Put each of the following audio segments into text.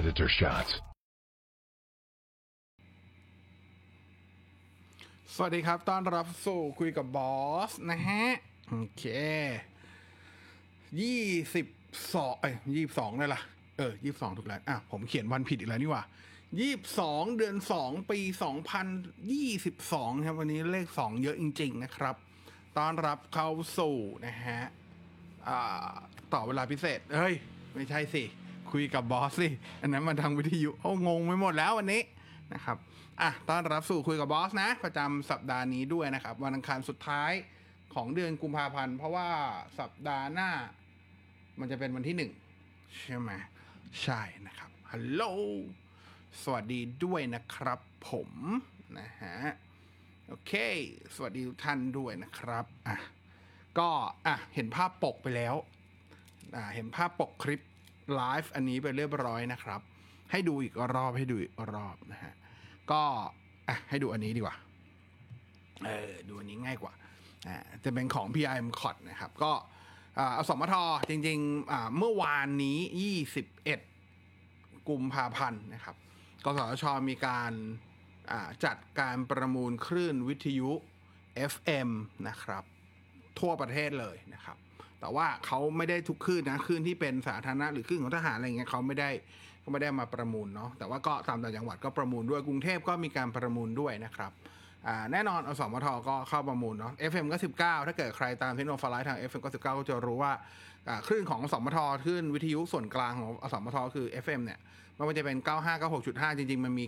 predator shots. สวัสดีครับ ต้อนรับสู่คุยกับบอสนะฮะ โอเค ยี่สิบสองเอ้ยยี่สิบสองเลยล่ะ เออยี่สิบสองถูกแล้ว อะ ผมเขียนวันผิดอีกแล้วนี่หว่ายี่สิบสองเดือนสองปีสองพันยี่สิบสองครับ วันนี้เลขสองเยอะจริง ๆ นะครับ ต้อนรับเข้าสู่นะฮะ อ่า ต่อเวลาพิเศษ เฮ้ย ไม่ใช่สิ คุยกับบอสสิ อันนั้นมันทางวิทยุโอ้งงไปหมดแล้ววันนี้นะครับอะต้อนรับสู่คุยกับบอสนะ ประจำสัปดาห์นี้ด้วยนะครับ วันอังคารสุดท้ายของเดือนกุมภาพันธ์ เพราะว่าสัปดาห์หน้า มันจะเป็นวันที่หนึ่งใช่ไหมใช่นะครับฮัลโหลสวัสดีด้วยนะครับผมนะฮะโอเค สวัสดีทุกท่านด้วยนะครับอะก็อะเห็นภาพปกไปแล้วอ่าเห็นภาพปกคลิป ไลฟ์อันนี้ไปเรียบร้อยนะครับ ให้ดูอีกรอบให้ดูอีกรอบนะฮะก็อะให้ดูอันนี้ดีกว่าเออดูอันนี้ง่ายกว่าอ่าจะเป็นของ PIM c o t นะครับ ก็อ่าอสมทจริงๆอ่าเมื่อวานนี้ 21 กุมภาพันธ์นะครับกสทชมีการอ่าจัดการประมูลคลื่นวิทยุ FM นะครับ ทั่วประเทศเลยนะครับ แต่ว่าเขาไม่ได้ทุกคลื่นนะคลื่นที่เป็นสาธารณะหรือคลื่นของทหารอะไรเงี้ยเขาไม่ได้เขาไม่ได้มาประมูลเนาะแต่ว่าก็ตามต่างจังหวัดก็ประมูลด้วยกรุงเทพก็มีการประมูลด้วยนะครับแน่นอนอสมทก็เข้าประมูลเนาะ FM ก็19 ถ้าเกิดใครตามเทคโนโลยีทาง FM ก็19 ก็จะรู้ว่าคลื่นของอสมทคลื่นวิทยุส่วนกลางของอสมทคือ FM เนี่ยไมันจะเป็น 95 96.5 จริง ๆ มันมี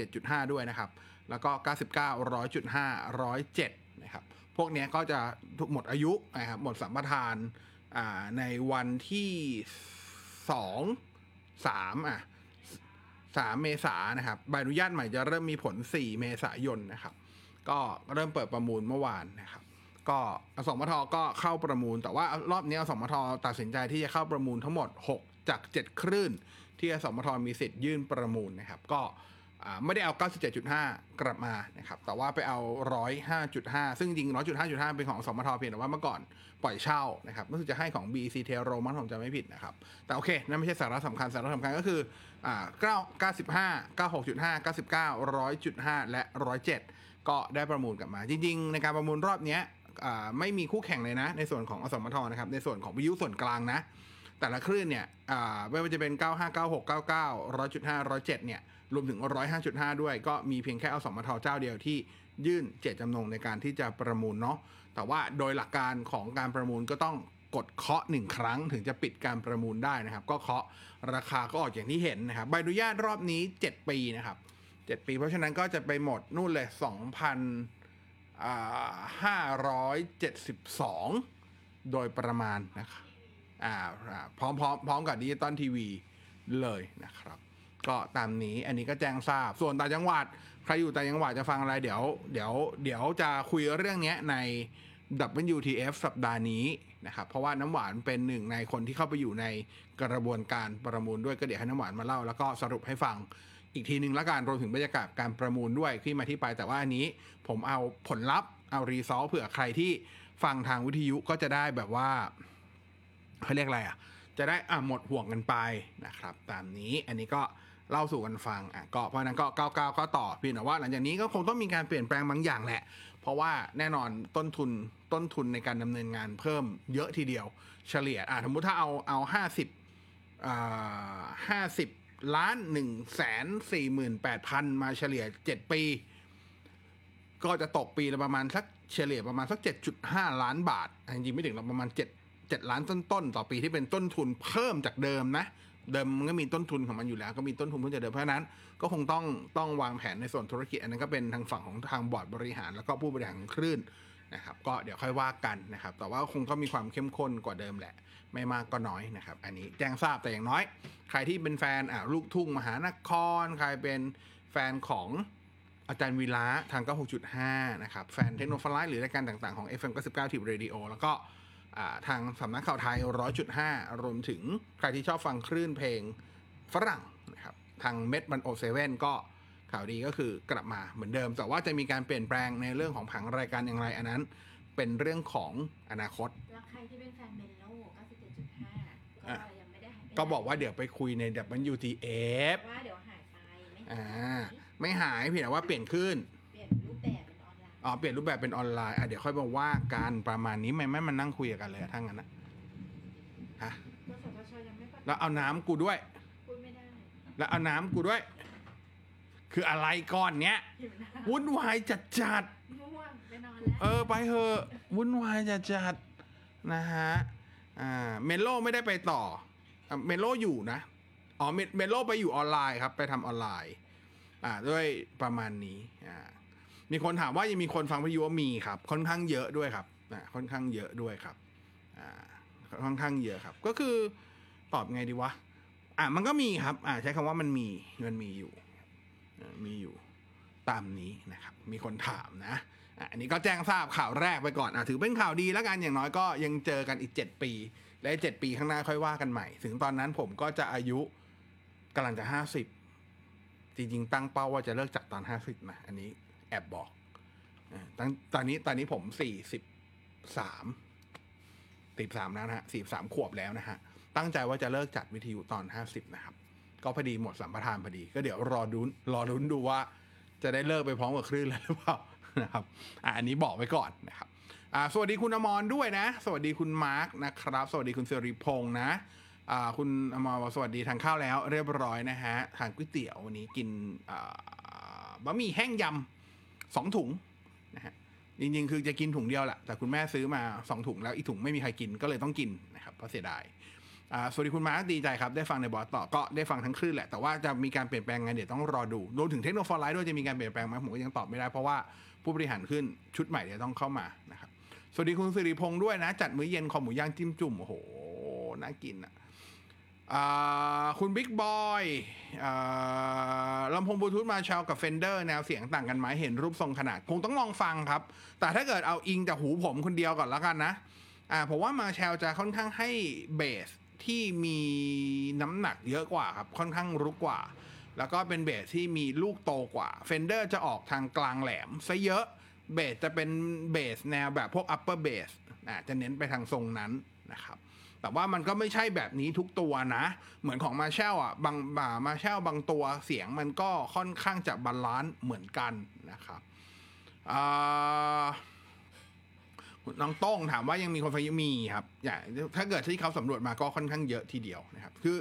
97.5 ด้วยนะครับ แล้วก็ 99 100.5 107 นะครับ พวกเนี้ยก็จะหมดอายุนะครับหมดสัมปทานอ่าในวันที่สองสามอะสามเมษายนนะครับใบอนุญาตใหม่จะเริ่มมีผล4เมษายนนะครับ ก็เริ่มเปิดประมูลเมื่อวานนะครับ ก็อสมทก็เข้าประมูล แต่ว่ารอบนี้อสมทตัดสินใจที่จะเข้าประมูลทั้งหมด 6 จาก 7 คลื่น ที่อสมทมีสิทธิ์ยื่นประมูลนะครับ ก็ ไม่ได้เอา 97.5 กลับมานะครับ แต่ว่าไปเอา 105.5 ซึ่งจริง 105.5 เป็นของสมทเพียงแต่ว่าเมื่อก่อนปล่อยเช่านะครับรู้สึกจะให้ของ BC t e r o มั้งผมจำไม่ผิดนะครับ แต่โอเค นั่นไม่ใช่สาระสำคัญ สาระสำคัญก็คืออ่า9 95 96.5 99 100.5 และ 107 ก็ได้ประมูลกลับมา จริง ๆ ในการประมูลรอบนี้ไม่มีคู่แข่งเลยนะ ในส่วนของอสมทนะครับ ในส่วนของวิทยุส่วนกลางนะ แต่ละคลื่นเนี่ยไม่ว่าจะเป็น 95 96 99 100.5 107 เนี่ย รวมถึง 105.5 ด้วย ก็มีเพียงแค่เอาสมทเจ้าเดียวที่ยื่นเจตจำนงในการที่จะประมูลเนาะแต่ว่าโดยหลักการของการประมูลก็ต้องกดเคาะหนึ่งครั้งถึงจะปิดการประมูลได้นะครับ ก็เคาะราคาก็ออกอย่างที่เห็นนะครับใบอนุญาตรอบนี้ 7 ปีนะครับ 7 ปี เพราะฉะนั้นก็จะไปหมดนู่นเลย2,572 โดยประมาณนะครับอ่าอ่าพร้อมพร้อมพร้อมกับดิจิตอลทีวีเลยนะครับ ก็ตามนี้อันนี้ก็แจ้งทราบ ส่วนต่างจังหวัด ใครอยู่ต่างจังหวัดจะฟังอะไรเดี๋ยว เดี๋ยวเดี๋ยวจะคุยเรื่องนี้ยใน WTF สัปดาห์นี้นะครับเพราะว่าน้ำหวานเป็นหนึ่งในคนที่เข้าไปอยู่ในกระบวนการประมูลด้วยก็เดี๋ยวให้น้ำหวานมาเล่า แล้วก็สรุปให้ฟังอีกทีหนึ่งละกันรวมถึงบรรยากาศการประมูลด้วยที่มาที่ไปแต่ว่าอันนี้ ผมเอาผลลัพธ์เอารีซอสเผื่อใครที่ฟังทางวิทยุก็จะได้แบบว่าเขาเรียกอะไรอะ จะได้อะหมดห่วงกันไปนะครับ ตามนี้อันนี้ก็ เล่าสู่กันฟังอะก็เพราะนั้นก็ก้าวๆก็ต่อเพียงแต่ว่าหลังจากนี้ก็คงต้องมีการเปลี่ยนแปลงบางอย่างแหละ เพราะว่าแน่นอนต้นทุนต้นทุนในการดำเนินงานเพิ่มเยอะทีเดียวเฉลี่ยอะสมมติถ้าเอาเอาห้าสิบอ่าห้าสิบล้านหนึ่งแสนสี่หมื่นแปดพันมาเฉลี่ยเจ็ดปี ก็จะตกปีละประมาณสักเฉลี่ยประมาณสัก7.5ล้านบาทจริงๆไม่ถึงหรอกประมาณ7 7ล้านต้นๆต่อปีที่เป็นต้นทุนเพิ่มจากเดิมนะ เดิมมันก็มีต้นทุนของมันอยู่แล้ว ก็มีต้นทุนเพิ่มจากเดิมเพราะฉะนั้น ก็คงต้องต้องวางแผนในส่วนธุรกิจ อันนั้นก็เป็นทางฝั่งของทางบอร์ดบริหาร แล้วก็ผู้บริหารคลื่นนะครับก็เดี๋ยวค่อยว่ากันนะครับแต่ว่าคงก็มีความเข้มข้นกว่าเดิมแหละ ไม่มากก็น้อยนะครับ อันนี้แจ้งทราบแต่อย่างน้อย ใครที่เป็นแฟนอ่าลูกทุ่งมหานคร ใครเป็นแฟนของอาจารย์วีระทาง 96.5 นะครับ แฟนเทคโนโลยีหรือรายการต่างๆของ FM 99 Active Radio แล้วก็ ทางสำนักข่าวไทย 100.5 รวมถึงใครที่ชอบฟังคลื่นเพลงฝรั่งนะครับทางเม็ดบันโอเซเว่นก็ข่าวดีก็คือกลับมาเหมือนเดิม แต่ว่าจะมีการเปลี่ยนแปลงในเรื่องของผังรายการอย่างไรอันนั้น เป็นเรื่องของอนาคต แล้วใครที่เป็นแฟนเมนโล97.5 ก็ยังไม่ได้หายไปก็บอกว่าเดี๋ยวไปคุยใน WTF ว่าเดี๋ยวหายไปไม่อ่าหายไม่หายเพียงแต่ว่าเปลี่ยนขึ้น เปลี่ยนรูปแบบเป็น ออนไลน์อ๋อเปลี่ยนรูปแบบเป็นออนไลน์อะเดี๋ยวค่อยมาว่ากันประมาณนี้ไม่ไม่มานั่งคุยกันเลยอะทั้างนั้นนะฮะกสทชยังไม่ประกาศแล้วเอาน้ำกูด้วย พูดไม่ได้แล้วเอาน้ำกูด้วย คืออะไรก่อนเนี้ยหิวน้วุ่นวายจัดจัดำม่วงไปนอนแล้วๆเออ ไปเถอะวุ่นวายจัดจัดๆนะฮะ อ่า เมโลไม่ได้ไปต่ออะเมโลอยู่นะ อ๋อเมเมโลไปอยู่ออนไลน์ครับ ไปทำออนไลน์ อ่า ด้วยประมาณนี้ อ่า มีคนถามว่ายังมีคนฟังวิทยุว่ามีครับ ค่อนข้างเยอะด้วยครับอ่าค่อนข้างเยอะด้วยครับอ่าค่อนข้างเยอะครับ ก็คือตอบไงดีวะอ่ามันก็มีครับ อ่าใช้คำว่ามันมีมันมีอยู่มีอยู่ตามนี้นะครับ มีคนถามนะอันนี้ก็แจ้งทราบข่าวแรกไปก่อนอะถือเป็นข่าวดีแล้วกันอย่างน้อยก็ยังเจอกันอีกเจ็ดปี และเจ็ดปีข้างหน้าค่อยว่ากันใหม่ ถึงตอนนั้นผมก็จะอายุกำลังจะห้าสิบจริงๆ ตั้งเป้าว่าจะเลิกจัดตอนห้าสิบนะอันนี้ อบบอกตั้งตอนนี้ตอนนี้ผมสี่สิบสามสิบสามแล้วนะฮะสี่สามขวบแล้วนะฮะ ตั้งใจว่าจะเลิกจัดวิทยุตอนห้าสิบนะครับ ก็พอดีหมดสัมปทานพอดี ก็เดี๋ยวรอดุนรอรุ้นดูว่า จะได้เลิกไปพร้อมกับคลื่นเลยหรือเปล่านะครับอะอันนี้บอกไว้ก่อนนะครับอ่าสวัสดีคุณอมรด้วยนะ สวัสดีคุณมาร์กนะครับ สวัสดีคุณสิริพงษ์นะอ่าคุณอมรบอกสวัสดีทานข้าวแล้ว เรียบร้อยนะฮะทานก๋วยเตี๋ยววันนี้กินอ่าบะหมี่แห้งยำ สองถุงนะฮะจริงๆ คือจะกินถุงเดียวแหละแต่คุณแม่ซื้อมาสองถุงแล้วอีกถุงไม่มีใครกินก็เลยต้องกินนะครับเพราะเสียดายอ่าสวัสดีคุณมาร์คดีใจครับ ได้ฟังในบอสต่อก็ได้ฟังทั้งคลื่นแหละแต่ว่าจะมีการเปลี่ยนแปลงไงเดี๋ยวต้องรอดูรวมถึงเทคโนโลยีไลท์ด้วยจะมีการเปลี่ยนแปลงไหมผมก็ยังตอบไม่ได้เพราะว่าผู้บริหารขึ้นชุดใหม่เดี๋ยวต้องเข้ามานะครับสวัสดีคุณสิริพงษ์ด้วยนะ จัดมื้อเย็นคอหมูย่างจิ้มจุ่มโอ้โหน่ากินอะอ่า คุณบิ๊กบอยลำโพงบลูทูธ Marshall กับ Fender แนวเสียงต่างกันไหมเห็นรูปทรงขนาด คงต้องลองฟังครับ แต่ถ้าเกิดเอาอิงจากหูผมคนเดียวก่อนแล้วกันนะอ่าผมว่า Marshall จะค่อนข้างให้เบสที่มีน้ำหนักเยอะกว่าครับ ค่อนข้างรุกกว่า แล้วก็เป็นเบสที่มีลูกโตกว่า Fender จะออกทางกลางแหลมซะเยอะเบสจะเป็นเบสแนวแบบพวก upper bass อ่าจะเน้นไปทางทรงนั้นนะครับ แต่ว่ามันก็ไม่ใช่แบบนี้ทุกตัวนะ เหมือนของ Marshall อะบางบา Marshall บางตัวเสียงมันก็ค่อนข้างจะ balance เหมือนกันนะครับน้องโต้งถามว่ายังมีคนฟังอยู่มีครับอย่างถ้าเกิดที่เขาสำรวจมาก็ค่อนข้างเยอะทีเดียวนะครับ คือ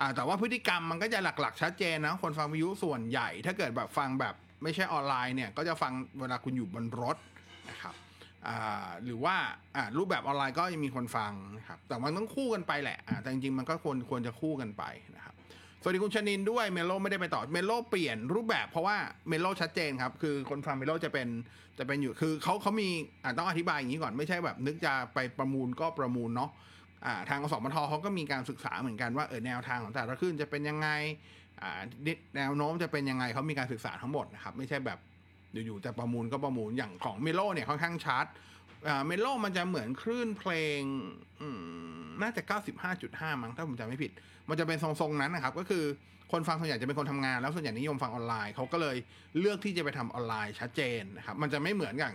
อแต่ว่าพฤติกรรมมันก็จะหลักๆ ชัดเจนนะคนฟังวิทยุส่วนใหญ่ ถ้าเกิดแบบฟังแบบไม่ใช่ออนไลน์เนี่ย ก็จะฟังเวลาคุณอยู่บนรถ หรือว่าอ่ารูปแบบออนไลน์ก็ยังมีคนฟังนะครับแต่มันต้องคู่กันไปแหละอ่าแต่จริงๆมันก็ควรควรจะคู่กันไปนะครับสวัสดีคุณชนินด้วย Mellow ไม่ได้ไปต่อ Mellow เปลี่ยนรูปแบบเพราะว่า Mellow ชัดเจนครับ คือคนฟัง Mellow จะเป็นจะเป็นอยู่คือเขาเขามีอ่าต้องอธิบายอย่างนี้ก่อนไม่ใช่แบบ นึกจะไปประมูลก็ประมูลเนาะอ่าทางอสมทเขาก็มีการศึกษาเหมือนกันว่าเออแนวทางของแต่ละคลื่นจะเป็นยังไงอ่าแนวโน้มจะเป็นยังไงเขามีการศึกษาทั้งหมดนะครับ ไม่ใช่แบบ อยู่ๆจะประมูลก็ประมูลอย่างของเมโลเนี่ยค่อนข้างชัดอ่าเมโลมันจะเหมือนคลื่นเพลงน่าจะ 95.5 มั้งถ้าผมจำไม่ผิด มันจะเป็นทรงๆนั้นนะครับ ก็คือคนฟังส่วนใหญ่จะเป็นคนทำงาน แล้วส่วนใหญ่นิยมฟังออนไลน์เขาก็เลยเลือกที่จะไปทำออนไลน์ชัดเจนนะครับ มันจะไม่เหมือนอย่าง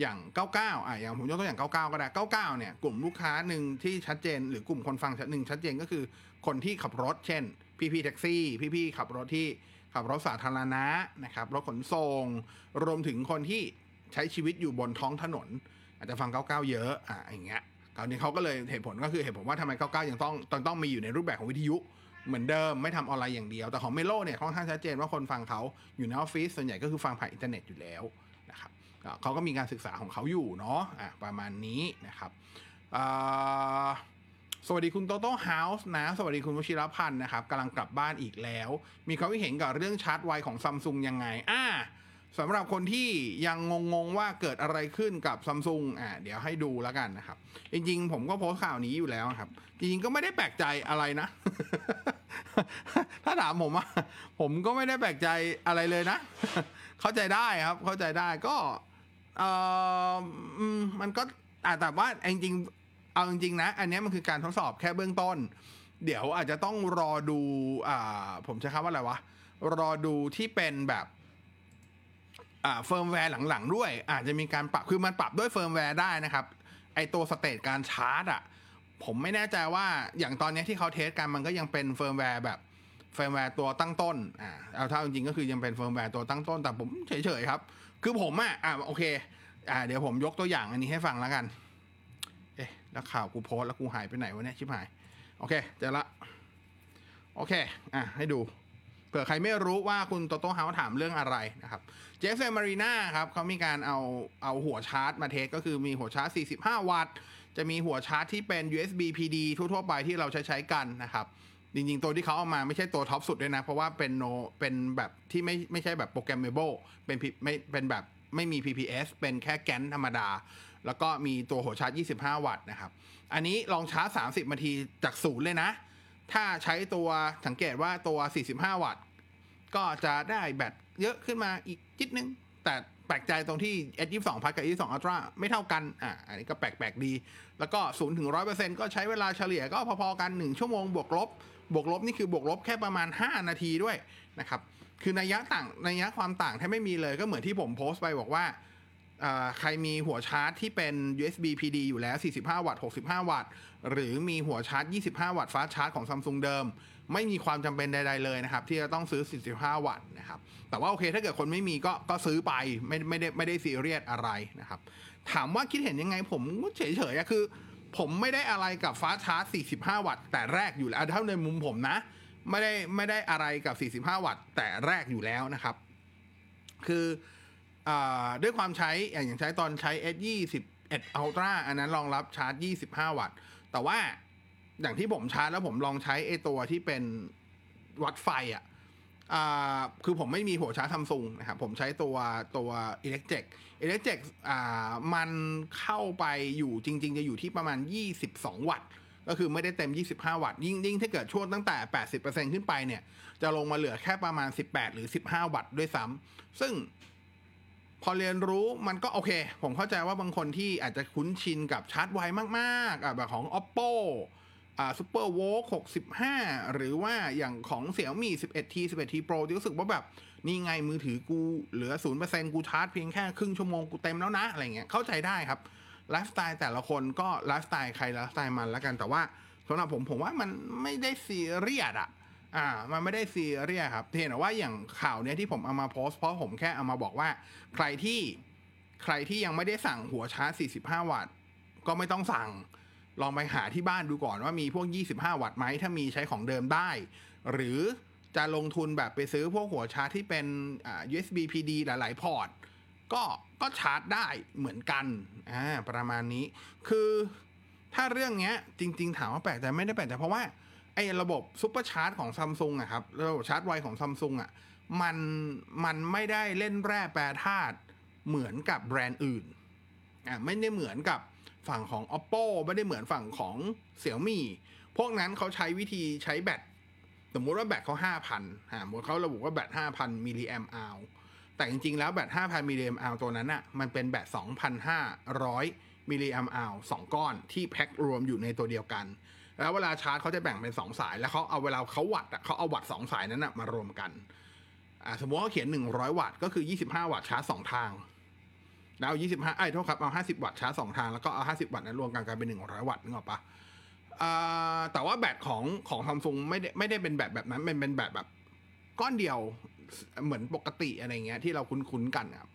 อย่าง 99 อะอย่างผมยกตัวอย่าง 99 ก็ได้ 99 เนี่ย กลุ่มลูกค้าหนึ่งที่ชัดเจน หรือกลุ่มคนฟังหนึ่งชัดเจนก็คือ คนที่ขับรถ เช่น พี่ๆแท็กซี่ พี่ๆขับรถที่ ขับรถสาธารณะนะครับรถขนส่ง รวมถึงคนที่ใช้ชีวิตอยู่บนท้องถนน อาจจะฟัง99เยอะอะอย่างเงี้ยคราวนี้เขาก็เลยเหตุผลก็คือเหตุผลว่าทำไม99ยังต้องต้องต้องมีอยู่ในรูปแบบของวิทยุเหมือนเดิมไม่ทำออนไลน์อย่างเดียว แต่ของ Mellow เนี่ยค่อนข้างชัดเจนว่าคนฟังเขาอยู่ในออฟฟิศส่วนใหญ่ก็คือฟังผ่านอินเทอร์เน็ตอยู่แล้วนะครับเขาก็มีการศึกษาของเขาอยู่เนาะอะประมาณนี้นะครับอ่า สวัสดีคุณโตโต้เฮาส์นะ สวัสดีคุณวชิรพันธ์นะครับกำลังกลับบ้านอีกแล้ว มีความคิดเห็นกับเรื่องชาร์จไวของซัมซุงยังไง อ่าสำหรับคนที่ยังงงๆว่าเกิดอะไรขึ้นกับซัมซุงอ่าเดี๋ยวให้ดูแล้วกันนะครับ จริงๆ ผมก็โพสข่าวนี้อยู่แล้วครับ จริงๆ ก็ไม่ได้แปลกใจอะไรนะ ถ้าถามผมอะผมก็ไม่ได้แปลกใจอะไรเลยนะ เข้าใจได้ครับ เข้าใจได้ก็เออมมันก็อ่าแต่ว่าจริงๆ เอาจริงๆนะ อันนี้มันคือการทดสอบแค่เบื้องต้น เดี๋ยวอาจจะต้องรอดูอ่าผมใช้คำว่าอะไรวะ รอดูที่เป็นแบบอ่าเฟิร์มแวร์หลังๆ ด้วย อาจจะมีการปรับคือมันปรับด้วยเฟิร์มแวร์ได้นะครับ ไอตัว state การชาร์จอะผมไม่แน่ใจว่าอย่างตอนนี้ที่เขา test กันมันก็ยังเป็นเฟิร์มแวร์แบบเฟิร์มแวร์ตัวตั้งต้น อ่าเอาเท่าจริงๆก็คือยังเป็นเฟิร์มแวร์ตัวตั้งต้น แต่ผมเฉยๆครับ คือผมอะ อ่าโอเค อ่า เดี๋ยวผมยกตัวอย่างอันนี้ให้ฟังแล้วกัน แล้วข่าวกูโพสต์แล้วกูหายไปไหนวะเนี่ยชิบหาย โอเคเจอละ โอเค อะ ให้ดูเผื่อใครไม่รู้ว่าคุณโตโต้เฮาถามเรื่องอะไรนะครับ GSMArena ครับเขามีการเอาเอาหัวชาร์จมา test ก็คือมีหัวชาร์จ 45 วัตต์ จะมีหัวชาร์จที่เป็น USB PD ทั่วๆไปที่เราใช้ใช้กันนะครับจริงๆ ตัวที่เขาเอามาไม่ใช่ตัวท็อปสุดด้วยนะ เพราะว่าเป็นโนเป็นแบบที่ไม่ไม่ใช่แบบ programmable เป็นไม่เป็นแบบไม่มี PPS เป็นแค่ GaN ธรรมดา แล้วก็มีตัวหัวชาร์จ 25 วัตต์นะครับ อันนี้ลองชาร์จ 30นาทีจากศูนย์เลยนะ ถ้าใช้ตัวสังเกตว่าตัว 45 วัตต์ ก็จะได้แบตเยอะขึ้นมาอีกจิ๊ดนึง แต่แปลกใจตรงที่ S22 พัดกับ S22 Ultra ไม่เท่ากัน อะ อันนี้ก็แปลกๆดี แล้วก็0ถึง100%ก็ใช้เวลาเฉลี่ยก็พอๆกัน 1 ชั่วโมงบวกลบบวกลบนี่คือบวกลบแค่ประมาณ 5 นาทีด้วยนะครับ คือในัยะต่างในัยะความต่างแทบไม่มีเลยก็เหมือนที่ผมโพสต์ไปบอกว่า ใครมีหัวชาร์จที่เป็น USB PD อยู่แล้ว 45 วัตต์ 65 วัตต์ หรือมีหัวชาร์จ 25 วัตต์ฟ้าชาร์จของซัมซุงเดิม ไม่มีความจำเป็นใด ๆ เลยนะครับ ที่จะต้องซื้อ 45 วัตต์นะครับ แต่ว่าโอเคถ้าเกิดคนไม่มีก็ก็ซื้อไปไม่ไม่ได้ไม่ได้ซีเรียสอะไรนะครับ ถามว่าคิดเห็นยังไงผมเฉยๆคือ ผมไม่ได้อะไรกับฟ้าชาร์จ 45 วัตต์ แต่แรกอยู่แล้วเท่าในมุมผมนะ ไม่ได้ไม่ได้อะไรกับ 45 วัตต์ แต่แรกอยู่แล้วนะครับ คือ ด้วยความใช้อย่างใช้ตอนใช้ S 21 Ultra อันนั้นรองรับชาร์จ 25 วัตต์ แต่ว่าอย่างที่ผมชาร์จแล้วผมลองใช้ไอตัวที่เป็นวัดไฟอะอ่าคือผมไม่มีหัวชาร์จซัมซุงนะครับผมใช้ตัวตัว Electric Electric อ่ามันเข้าไปอยู่จริง ๆ จะอยู่ที่ประมาณ 22 วัตต์ ก็คือไม่ได้เต็ม 25 วัตต์ ยิ่งยิ่งถ้าเกิดช่วงตั้งแต่ 80%ขึ้นไปเนี่ย จะลงมาเหลือแค่ประมาณ 18 หรือ 15 วัตต์ด้วยซ้ำซึ่ง พอเรียนรู้มันก็โอเค ผมเข้าใจว่าบางคนที่อาจจะคุ้นชินกับชาร์จไวมากๆอะแบบของ oppo อ่า super v o l 65 หรือว่าอย่างของ xiaomi 11T 11T Pro ที่รู้สึกว่าแบบ นี่ไงมือถือกูเหลือ 0%กูชาร์จเพียงแค่ครึ่งชั่วโมงกูเต็มแล้วนะ อะไรเงี้ยเข้าใจได้ครับไลฟ์สไตล์แต่ละคนก็ไลฟ์สไตล์ใครไลฟ์สไตล์มันแล้วกันแต่ว่าสำหรับผมผมว่ามันไม่ได้ซีเรียสอะ อ่ามันไม่ได้ซีเรียสครับเพียงแต่ว่าอย่างข่าวเนี้ยที่ผมเอามาโพสต์เพราะผมแค่เอามาบอกว่า ใครที่ใครที่ยังไม่ได้สั่งหัวชาร์จ 45 วัตต์ ก็ไม่ต้องสั่ง ลองไปหาที่บ้านดูก่อนว่ามีพวก 25 วัตต์ไหมถ้ามีใช้ของเดิมได้ หรือจะลงทุนแบบไปซื้อพวกหัวชาร์จที่เป็น USB PD หลาย ๆ พอร์ต ก็ก็ชาร์จได้เหมือนกันอ่าประมาณนี้ คือถ้าเรื่องเนี้ยจริง ๆ ถามว่าแปลกแต่ไม่ได้แปลกแต่เพราะว่า ไอ้ระบบ super charge ของซัมซุงอะครับระบบชาร์จไวของซัมซุงอะมันมันไม่ได้เล่นแร่แปรธาตุเหมือนกับแบรนด์อื่นอะไม่ได้เหมือนกับฝั่งของ oppo ไม่ได้เหมือนฝั่งของ xiaomi พวกนั้นเขาใช้วิธีใช้แบตสมมติว่าแบตเขาห้าพันอ่าสมมติเขาระบุว่าแบตห้าพันมิลลิแอมป์อาวร์แต่จริงๆ แล้วแบตห้าพันมิลลิแอมป์อาวร์ตัวนั้นอะมันเป็นแบตสองพันห้าร้อยมิลลิแอมป์อาวร์สองก้อนที่แพ็ครวมอยู่ในตัวเดียวกัน แล้วเวลาชาร์จเขาจะแบ่งเป็น2สาย แล้วเขาเอาเวลาเขาวัดเขาเอาวัด2สายนั้นนะมารวมกันอ่าสมมติว่าเขาเขียน100วัตต์ก็คือ25วัตต์ชาร์จ2ทาง แล้วเอา25ไอ้ยโทษครับเอา50วัตต์ชาร์จ2ทางแล้วก็เอา50วัตต์นั้นรวมกันกลายเป็น100วัตต์นึกออกปะอ่าแต่ว่าแบตของของซัมซุงไม่ได้ไม่ได้เป็นแบตแบบนั้นเป็นเป็นแบตแบบก้อนเดียวเหมือนปกติอะไรเงี้ยที่เราคุ้นๆกันครับ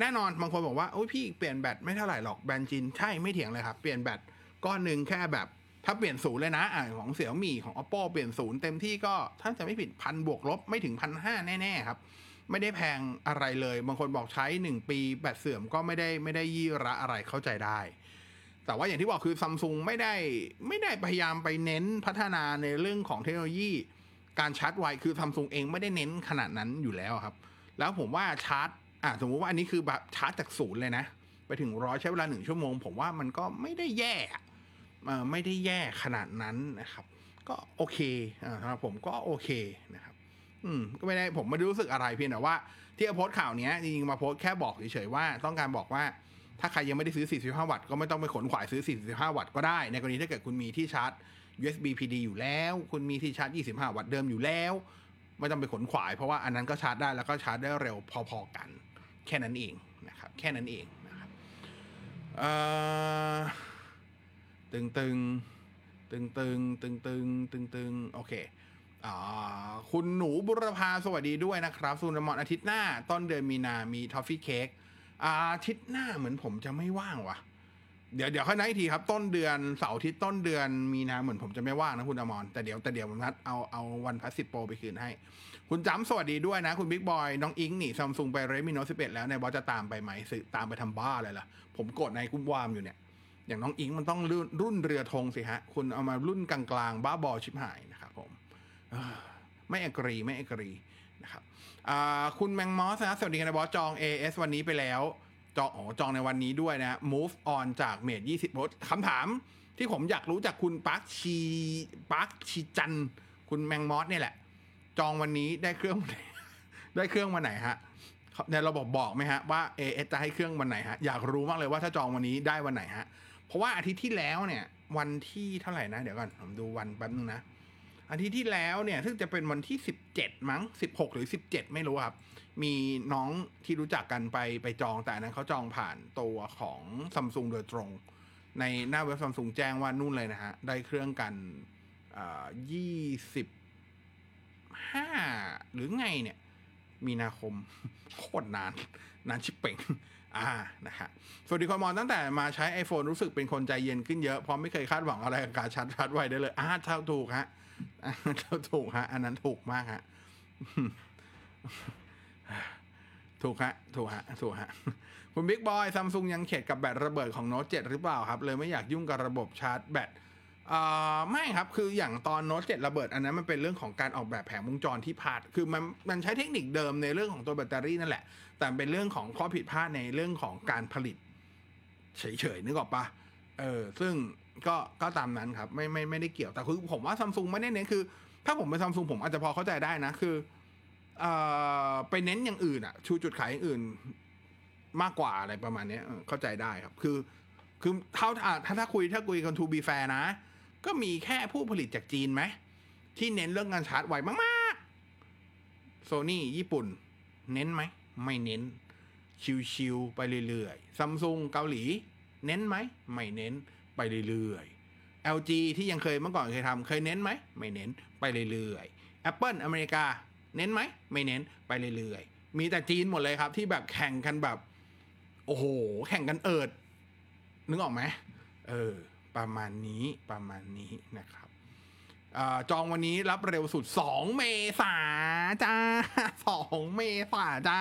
แน่นอนบางคนบอกว่าโอ้ยพี่เปลี่ยนแบตไม่เท่าไหร่หรอกแบนจีนใช่ไม่เถียงเลยครับ เปลี่ยนแบตก้อนหนึ่งแค่แบบ ถ้าเปลี่ยนศูนย์เลยนะอ่าของเสี่ยวมี่ของ oppo เปลี่ยนศูนย์เต็มที่ก็ถ้าจะไม่ผิดพันบวกลบไม่ถึงพันห้าแน่ๆครับ ไม่ได้แพงอะไรเลย บางคนบอกใช้หนึ่งปีแบตเสื่อมก็ไม่ได้ไม่ได้ยี่ระอะไรเข้าใจได้ แต่ว่าอย่างที่บอกคือซัมซุงไม่ได้ไม่ได้พยายามไปเน้นพัฒนาในเรื่องของเทคโนโลยี การชาร์จไวคือซัมซุงเองไม่ได้เน้นขนาดนั้นอยู่แล้วครับ แล้วผมว่าชาร์จอ่าสมมุติว่าอันนี้คือแบบชาร์จจากศูนย์เลยนะ ไปถึงร้อยใช้เวลาหนึ่งชั่วโมง ผมว่ามันก็ไม่ได้แย่ ไม่ได้แย่ขนาดนั้นนะครับ ก็โอเคสำหรับผมก็โอเคนะครับ อืมก็ไม่ได้ผมไม่ได้รู้สึกอะไรเพียงแต่ว่า ที่เอาโพสต์ข่าวนี้จริงๆมาโพสต์แค่บอกเฉยๆว่าต้องการบอกว่าถ้าใครยังไม่ได้ซื้อ 45 วัตต์ก็ไม่ต้องไปขนขวายซื้อ 45 วัตต์ก็ได้ ในกรณีถ้าเกิดคุณมีที่ชาร์จ USB PD อยู่แล้ว คุณมีที่ชาร์จ 25 วัตต์เดิมอยู่แล้ว ไม่ต้องไปขนขวาย เพราะว่าอันนั้นก็ชาร์จได้แล้วก็ชาร์จได้เร็วพอๆกัน แค่นั้นเองนะครับ แค่นั้นเองนะครับเอ่อ ตึงตึงตึงตึงตึงตึงตึงตึงโอเคอ่าคุณหนูบุรพาสวัสดีด้วยนะครับสุนทรมอนอาทิตย์หน้า ต้นเดือนมีนา มีทอฟฟี่เค้กอาทิตย์หน้าเหมือนผมจะไม่ว่างว่ะเดี๋ยวเดี๋ยวค่อยนัดอีกทีครับ ต้นเดือนเสาร์อาทิตย์ต้นเดือนมีนาเหมือนผมจะไม่ว่างนะคุณอมรแต่เดี๋ยวแต่เดี๋ยวผมนัดเอาเอา OnePlus สิบ Pro ไปคืนให้ คุณจำสวัสดีด้วยนะ คุณบิ๊กบอยน้องอิงนี่ซัมซุงไป Redmi Note สิบเอ็ดแล้วนายบอสจะตามไปไหมซื้อตามไปทำบ้าอะไรล่ะ ผมกดในกุ้มวามอยู่เนี่ย อย่างน้องอิงมันต้องรุ่นเรือธงสิฮะ คุณเอามารุ่นกลางๆ บ้าบอชิบหายนะครับผมไม่อกรีไม่อกรีนะครับคุณแมงมอสนะสวัสดีครับนายบอสจอง AS วันนี้ไปแล้ว จองอ๋อจองในวันนี้ด้วยนะ move on จากเมดยี่สิบคำถามที่ผมอยากรู้จากคุณปาร์คชีปาร์คชีจัน คุณแมงมอสเนี่ยแหละ จองวันนี้ได้เครื่องวันไหนได้เครื่องวันไหนฮะในระบบบอกไหมฮะว่า AS จะให้เครื่องวันไหนฮะอยากรู้มากเลยว่าถ้าจองวันนี้ได้วันไหนฮะ เพราะว่าอาทิตย์ที่แล้วเนี่ย วันที่เท่าไหร่นะ เดี๋ยวก่อน ผมดูวันแป๊บนึงนะ อาทิตย์ที่แล้วเนี่ย ซึ่งจะเป็นวันที่สิบเจ็ดมั้งสิบหกหรือสิบเจ็ดไม่รู้ครับ มีน้องที่รู้จักกันไปไปจองแต่อันนั้นเขาจองผ่านตัวของซัมซุงโดยตรง ในหน้าเว็บซัมซุงแจ้งว่านู่นเลยนะฮะ ได้เครื่องกันยี่สิบห้าหรือไงเนี่ย มีนาคมโคตรนาน นานชิบเป่ง อ่านะฮะสวัสดีคุณมอนตั้งแต่มาใช้ iPhone รู้สึกเป็นคนใจเย็นขึ้นเยอะเพราะไม่เคยคาดหวังอะไรกับการชาร์จชาร์จไวได้เลยอ่าเท่าถูกฮะเท่าถูกฮะ อันนั้นถูกมากฮะถูกฮะ ถูกฮะ ถูกฮะ คุณบิ๊กบอยซัมซุงยังเข็ดกับแบตระเบิดของโน้ต7หรือเปล่าครับ เลยไม่อยากยุ่งกับระบบชาร์จแบตอ่าไม่ครับคืออย่างตอนโน้ต7ระเบิด อันนั้นมันเป็นเรื่องของการออกแบบแผงวงจรที่พลาด คือมันมันใช้เทคนิคเดิมในเรื่องของตัวแบตเตอรี่นั่นแหละ แต่เป็นเรื่องของข้อผิดพลาดในเรื่องของการผลิต เฉยๆนึกออกปะเออซึ่งก็ก็ตามนั้นครับ ไม่ไม่ไม่ได้เกี่ยวแต่คือผมว่าซัมซุงไม่ได้เน้นคือ ถ้าผมเป็นซัมซุงผมอาจจะพอเข้าใจได้นะคือเอ่อไปเน้นอย่างอื่นอะชูจุดขายอย่างอื่นมากกว่าอะไรประมาณเนี้ยเข้าใจได้ครับ คือ คือเท่าถ้าถ้าคุยถ้าคุยกัน to be fair นะ ก็มีแค่ผู้ผลิตจากจีนไหม ที่เน้นเรื่องการชาร์จไวมากๆโซนี่ญี่ปุ่น เน้นไหม ไม่เน้น ชิวๆไปเรื่อยๆซัมซุงเกาหลี เน้นไหมไม่เน้นไปเรื่อยๆ LG ที่ยังเคยเมื่อก่อนเคยทำเคยเน้นไหมไม่เน้นไปเรื่อยๆ Apple อเมริกา เน้นไหมไม่เน้นไปเรื่อยๆ มีแต่จีนหมดเลยครับที่แบบแข่งกันแบบ โอ้โห แข่งกันเอิดนึกออกไหมเออ ประมาณนี้ประมาณนี้นะครับ จองวันนี้รับเร็วสุด 2 เมษาจ้า 2 เมษาจ้า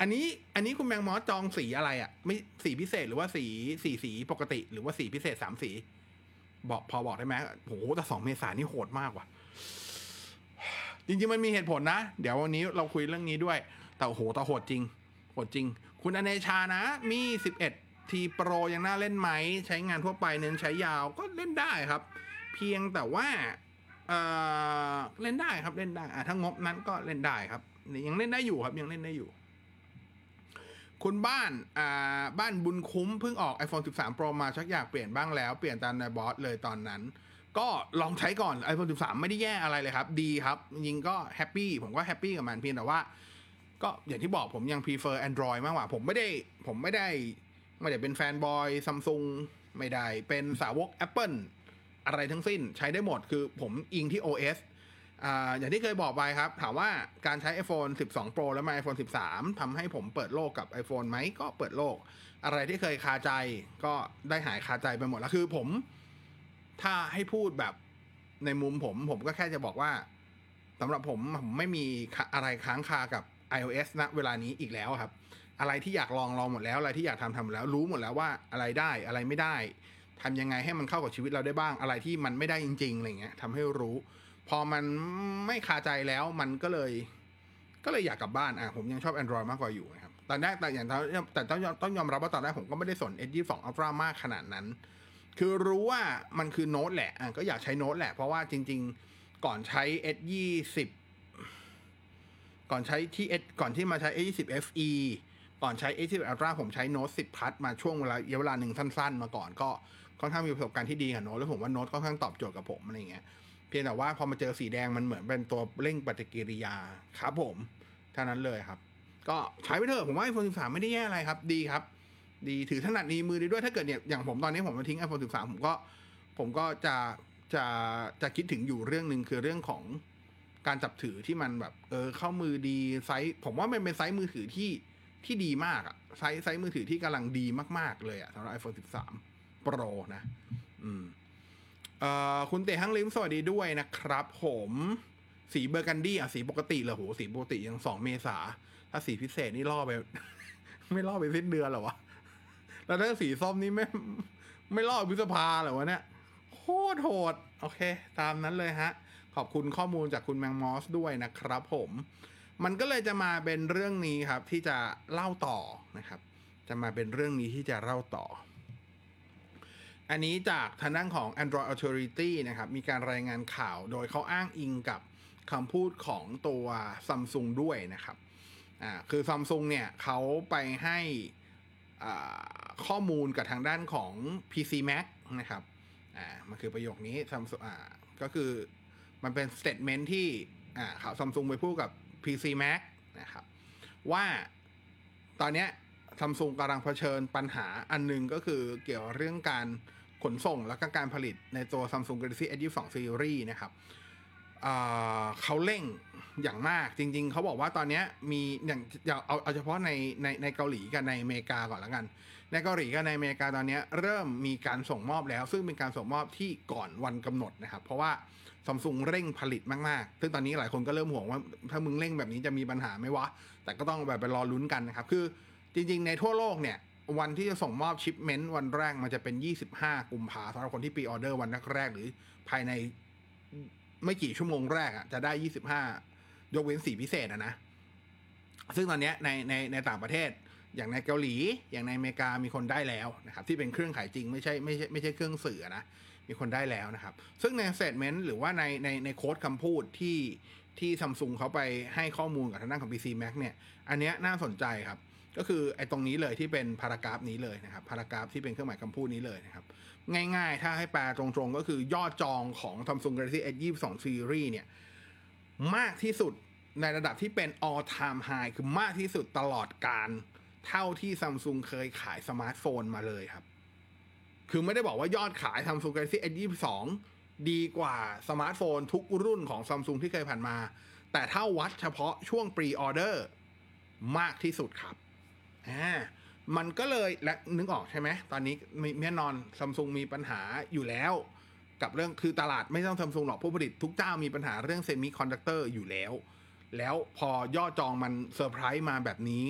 อันนี้อันนี้คุณแมงมอสจองสีอะไรอะ่ะ ไม่สีพิเศษหรือว่าสีสีสีปกติ หรือว่าสีพิเศษสามสี บอกพอบอกได้ไหมโหแต่สองเมษานี่โหดมากว่ะ จริงๆมันมีเหตุผลนะ เดี๋ยววันนี้เราคุยเรื่องนี้ด้วย แต่โอ้โหแต่โหดจริงโหดจริง คุณอเนชานะ มี11T Pro ยังน่าเล่นไหม ใช้งานทั่วไปเน้นใช้ยาวก็เล่นได้ครับ เพียงแต่ว่าเล่นได้ครับเล่นได้อะถ้างบนั้นก็เล่นได้ครับยังเล่นได้อยู่ครับยังเล่นได้อยู่ คุณบ้านอ่าบ้านบุญคุ้มเพิ่งออก iPhone 13 Pro มาชักอยากเปลี่ยนบ้างแล้วเปลี่ยนตามนายบอสเลยตอนนั้น ก็ลองใช้ก่อน iPhone 13 ไม่ได้แย่อะไรเลยครับ ดีครับจริงก็แฮปปี้ผมก็แฮปปี้กับมันเพียงแต่ว่า ก็อย่างที่บอกผมยัง prefer Android มากกว่า ผมไม่ได้ผมไม่ได้ไม่ได้เป็นแฟนบอยซัมซุงไม่ได้เป็นสาวก Apple อะไรทั้งสิ้นใช้ได้หมดคือผมอิงที่ OS อ่าอย่างที่เคยบอกไปครับ ถามว่าการใช้ iPhone 12 Pro แล้วมา iPhone 13ทำให้ผมเปิดโลกกับ iPhone ไหมก็เปิดโลก อะไรที่เคยคาใจก็ได้หายคาใจไปหมดแล้วคือผม ถ้าให้พูดแบบในมุมผม ผมก็แค่จะบอกว่าสำหรับผมผมไม่มีอะไรค้างคากับ iOS ณเวลานี้อีกแล้วครับ อะไรที่อยากลองลองหมดแล้ว อะไรที่อยากทำทำหมดแล้ว รู้หมดแล้วว่าอะไรได้อะไรไม่ได้ ทำยังไงให้มันเข้ากับชีวิตเราได้บ้างอะไรที่มันไม่ได้จริงๆอะไรเงี้ยทำให้รู้ พอมันไม่คาใจแล้วมันก็เลย ก็เลยอยากกลับบ้านอะผมยังชอบ Android มากกว่าอยู่นะครับตอนแรกแต่อย่างแต่ต้องยอมต้องยอมรับว่าตอนแรกผมก็ไม่ได้สน S22 Ultra มากขนาดนั้น คือรู้ว่ามันคือโน้ตแหละอะก็อยากใช้โน้ตแหละ เพราะว่าจริง ๆ ก่อนใช้ S20 ก่อนใช้ที่ S ก่อนที่มาใช้ S20 FE ก่อนใช้ S20 Ultra ผมใช้โน้ต10พัทมาช่วงเวลาเวลาหนึ่งสั้น ๆ มาก่อนก็ ค่อนข้างมีประสบการณ์ที่ดีกับโน้ตแล้วผมว่าโน้ตค่อนข้างตอบโจทย์กับผมอะไรเงี้ยเพียงแต่ว่าพอมาเจอสีแดงมันเหมือนเป็นตัวเร่งปฏิกิริยาครับผมเท่านั้นเลยครับ ก็ใช้ไปเถอะผมว่า iPhone 13 ไม่ได้แย่อะไรครับ ดีครับ ดีถือถนัดดีมือดีด้วยถ้าเกิดเนี่ยอย่างผมตอนนี้ผมมาทิ้ง iPhone 13 ผมก็ ผมก็จะจะจะคิดถึงอยู่เรื่องหนึ่งคือเรื่องของการจับถือที่มันแบบ เออเข้ามือดีไซส์ผมว่ามันเป็นไซส์มือถือที่ที่ดีมากอะไซส์ไซส์มือถือที่กำลังดีมากๆเลยอะสำหรับ iPhone 13 Pro นะ อืมเอ่อคุณเตะฮังลิมสวัสดีด้วยนะครับ ผมสีเบอร์กันดี้อะสีปกติเลยโหสีปกติยังสองเมษา ถ้าสีพิเศษนี่ล่อไป ไม่ล่อไปสิ้นเดือนหรอวะ แล้วถ้าสีส้มนี่ไม่ ไม่ล่อพฤษภาหรอวะเนี่ยโคตรโหด โอเค ตามนั้นเลยฮะ ขอบคุณข้อมูลจากคุณแมงมอสด้วยนะครับผม มันก็เลยจะมาเป็นเรื่องนี้ครับ ที่จะเล่าต่อนะครับ จะมาเป็นเรื่องนี้ที่จะเล่าต่อ อันนี้จากทางด้านของ Android Authority นะครับมีการรายงานข่าวโดยเขาอ้างอิงกับคำพูดของตัว Samsung ด้วยนะครับอ่าคือ Samsung เนี่ยเขาไปให้ข้อมูลกับทางด้านของ PC Mac นะครับอ่ามันคือประโยคนี้ Samsung อ่าก็คือมันเป็น statement ที่อ่าเขา Samsung ไปพูดกับ PC Mac นะครับว่าตอนเนี้ยซัมซุงกำลังเผชิญปัญหาอันหนึงก็คือเกี่ยวเรื่องการ ขนส่งและก็การผลิตในตัว Samsung Galaxy S22 Series นะครับเขาเร่งอย่างมากจริง ๆ เขาบอกว่าตอนนี้มีอย่างเอาเอาเฉพาะในในในเกาหลีกับในอเมริกาก่อนล้วกัน ในเกาหลีกับในอเมริกาตอนนี้เริ่มมีการส่งมอบแล้ว ซึ่งเป็นการส่งมอบที่ก่อนวันกำหนดนะครับ เพราะว่าซัมซุงเร่งผลิตมากๆ ซึ่งตอนนี้หลายคนก็เริ่มห่วงว่า ถ้ามึงเร่งแบบนี้จะมีปัญหาไหมวะ แต่ก็ต้องแบบไปรอลุ้นกันนะครับ คือจริง ๆ ในทั่วโลกเนี่ย วันที่จะส่งมอบชิปเมนต์วันแรกมันจะเป็น 25 กุมภาสำหรับคนที่ปีออเดอร์วันแรกๆหรือภายในไม่กี่ชั่วโมงแรกอะจะได้ 25 ยกเว้นสีพิเศษอะนะ ซึ่งตอนนี้ในในในต่างประเทศ อย่างในเกาหลี อย่างในอเมริกามีคนได้แล้วนะครับ ที่เป็นเครื่องขายจริงไม่ใช่ไม่ใช่ไม่ใช่เครื่องสื่อนะ มีคนได้แล้วนะครับ ซึ่งในสเตเมนต์หรือว่าในในในโค้ดคำพูดที่ที่ซัมซุงเขาไปให้ข้อมูลกับทางด้านของ PC Mac เนี่ย อันเนี้ยน่าสนใจครับ ก็คือไอ้ตรงนี้เลยที่เป็นพารากราฟนี้เลยนะครับพารากราฟที่เป็นเครื่องหมายคำพูดนี้เลยนะครับ ง่ายๆ ถ้าให้แปลตรงๆ ก็คือยอดจองของ Samsung Galaxy S22 Series เนี่ย มากที่สุดในระดับที่เป็น all time high คือมากที่สุดตลอดกาลเท่าที่ Samsung เคยขายสมาร์ทโฟนมาเลยครับ คือไม่ได้บอกว่ายอดขาย Samsung Galaxy S22 ดีกว่าสมาร์ทโฟนทุกรุ่นของ Samsung ที่เคยผ่านมา แต่ถ้าวัดเฉพาะช่วง pre order มากที่สุดครับ อ่ามันก็เลยและนึกออกใช่ไหมตอนนี้แน่นอนซัมซุงมีปัญหาอยู่แล้ว กับเรื่องคือตลาดไม่ต้องซัมซุงหรอกผู้ผลิตทุกเจ้ามีปัญหาเรื่องเซมิคอนดักเตอร์อยู่แล้ว แล้วพอยอดจองมันเซอร์ไพรส์มาแบบนี้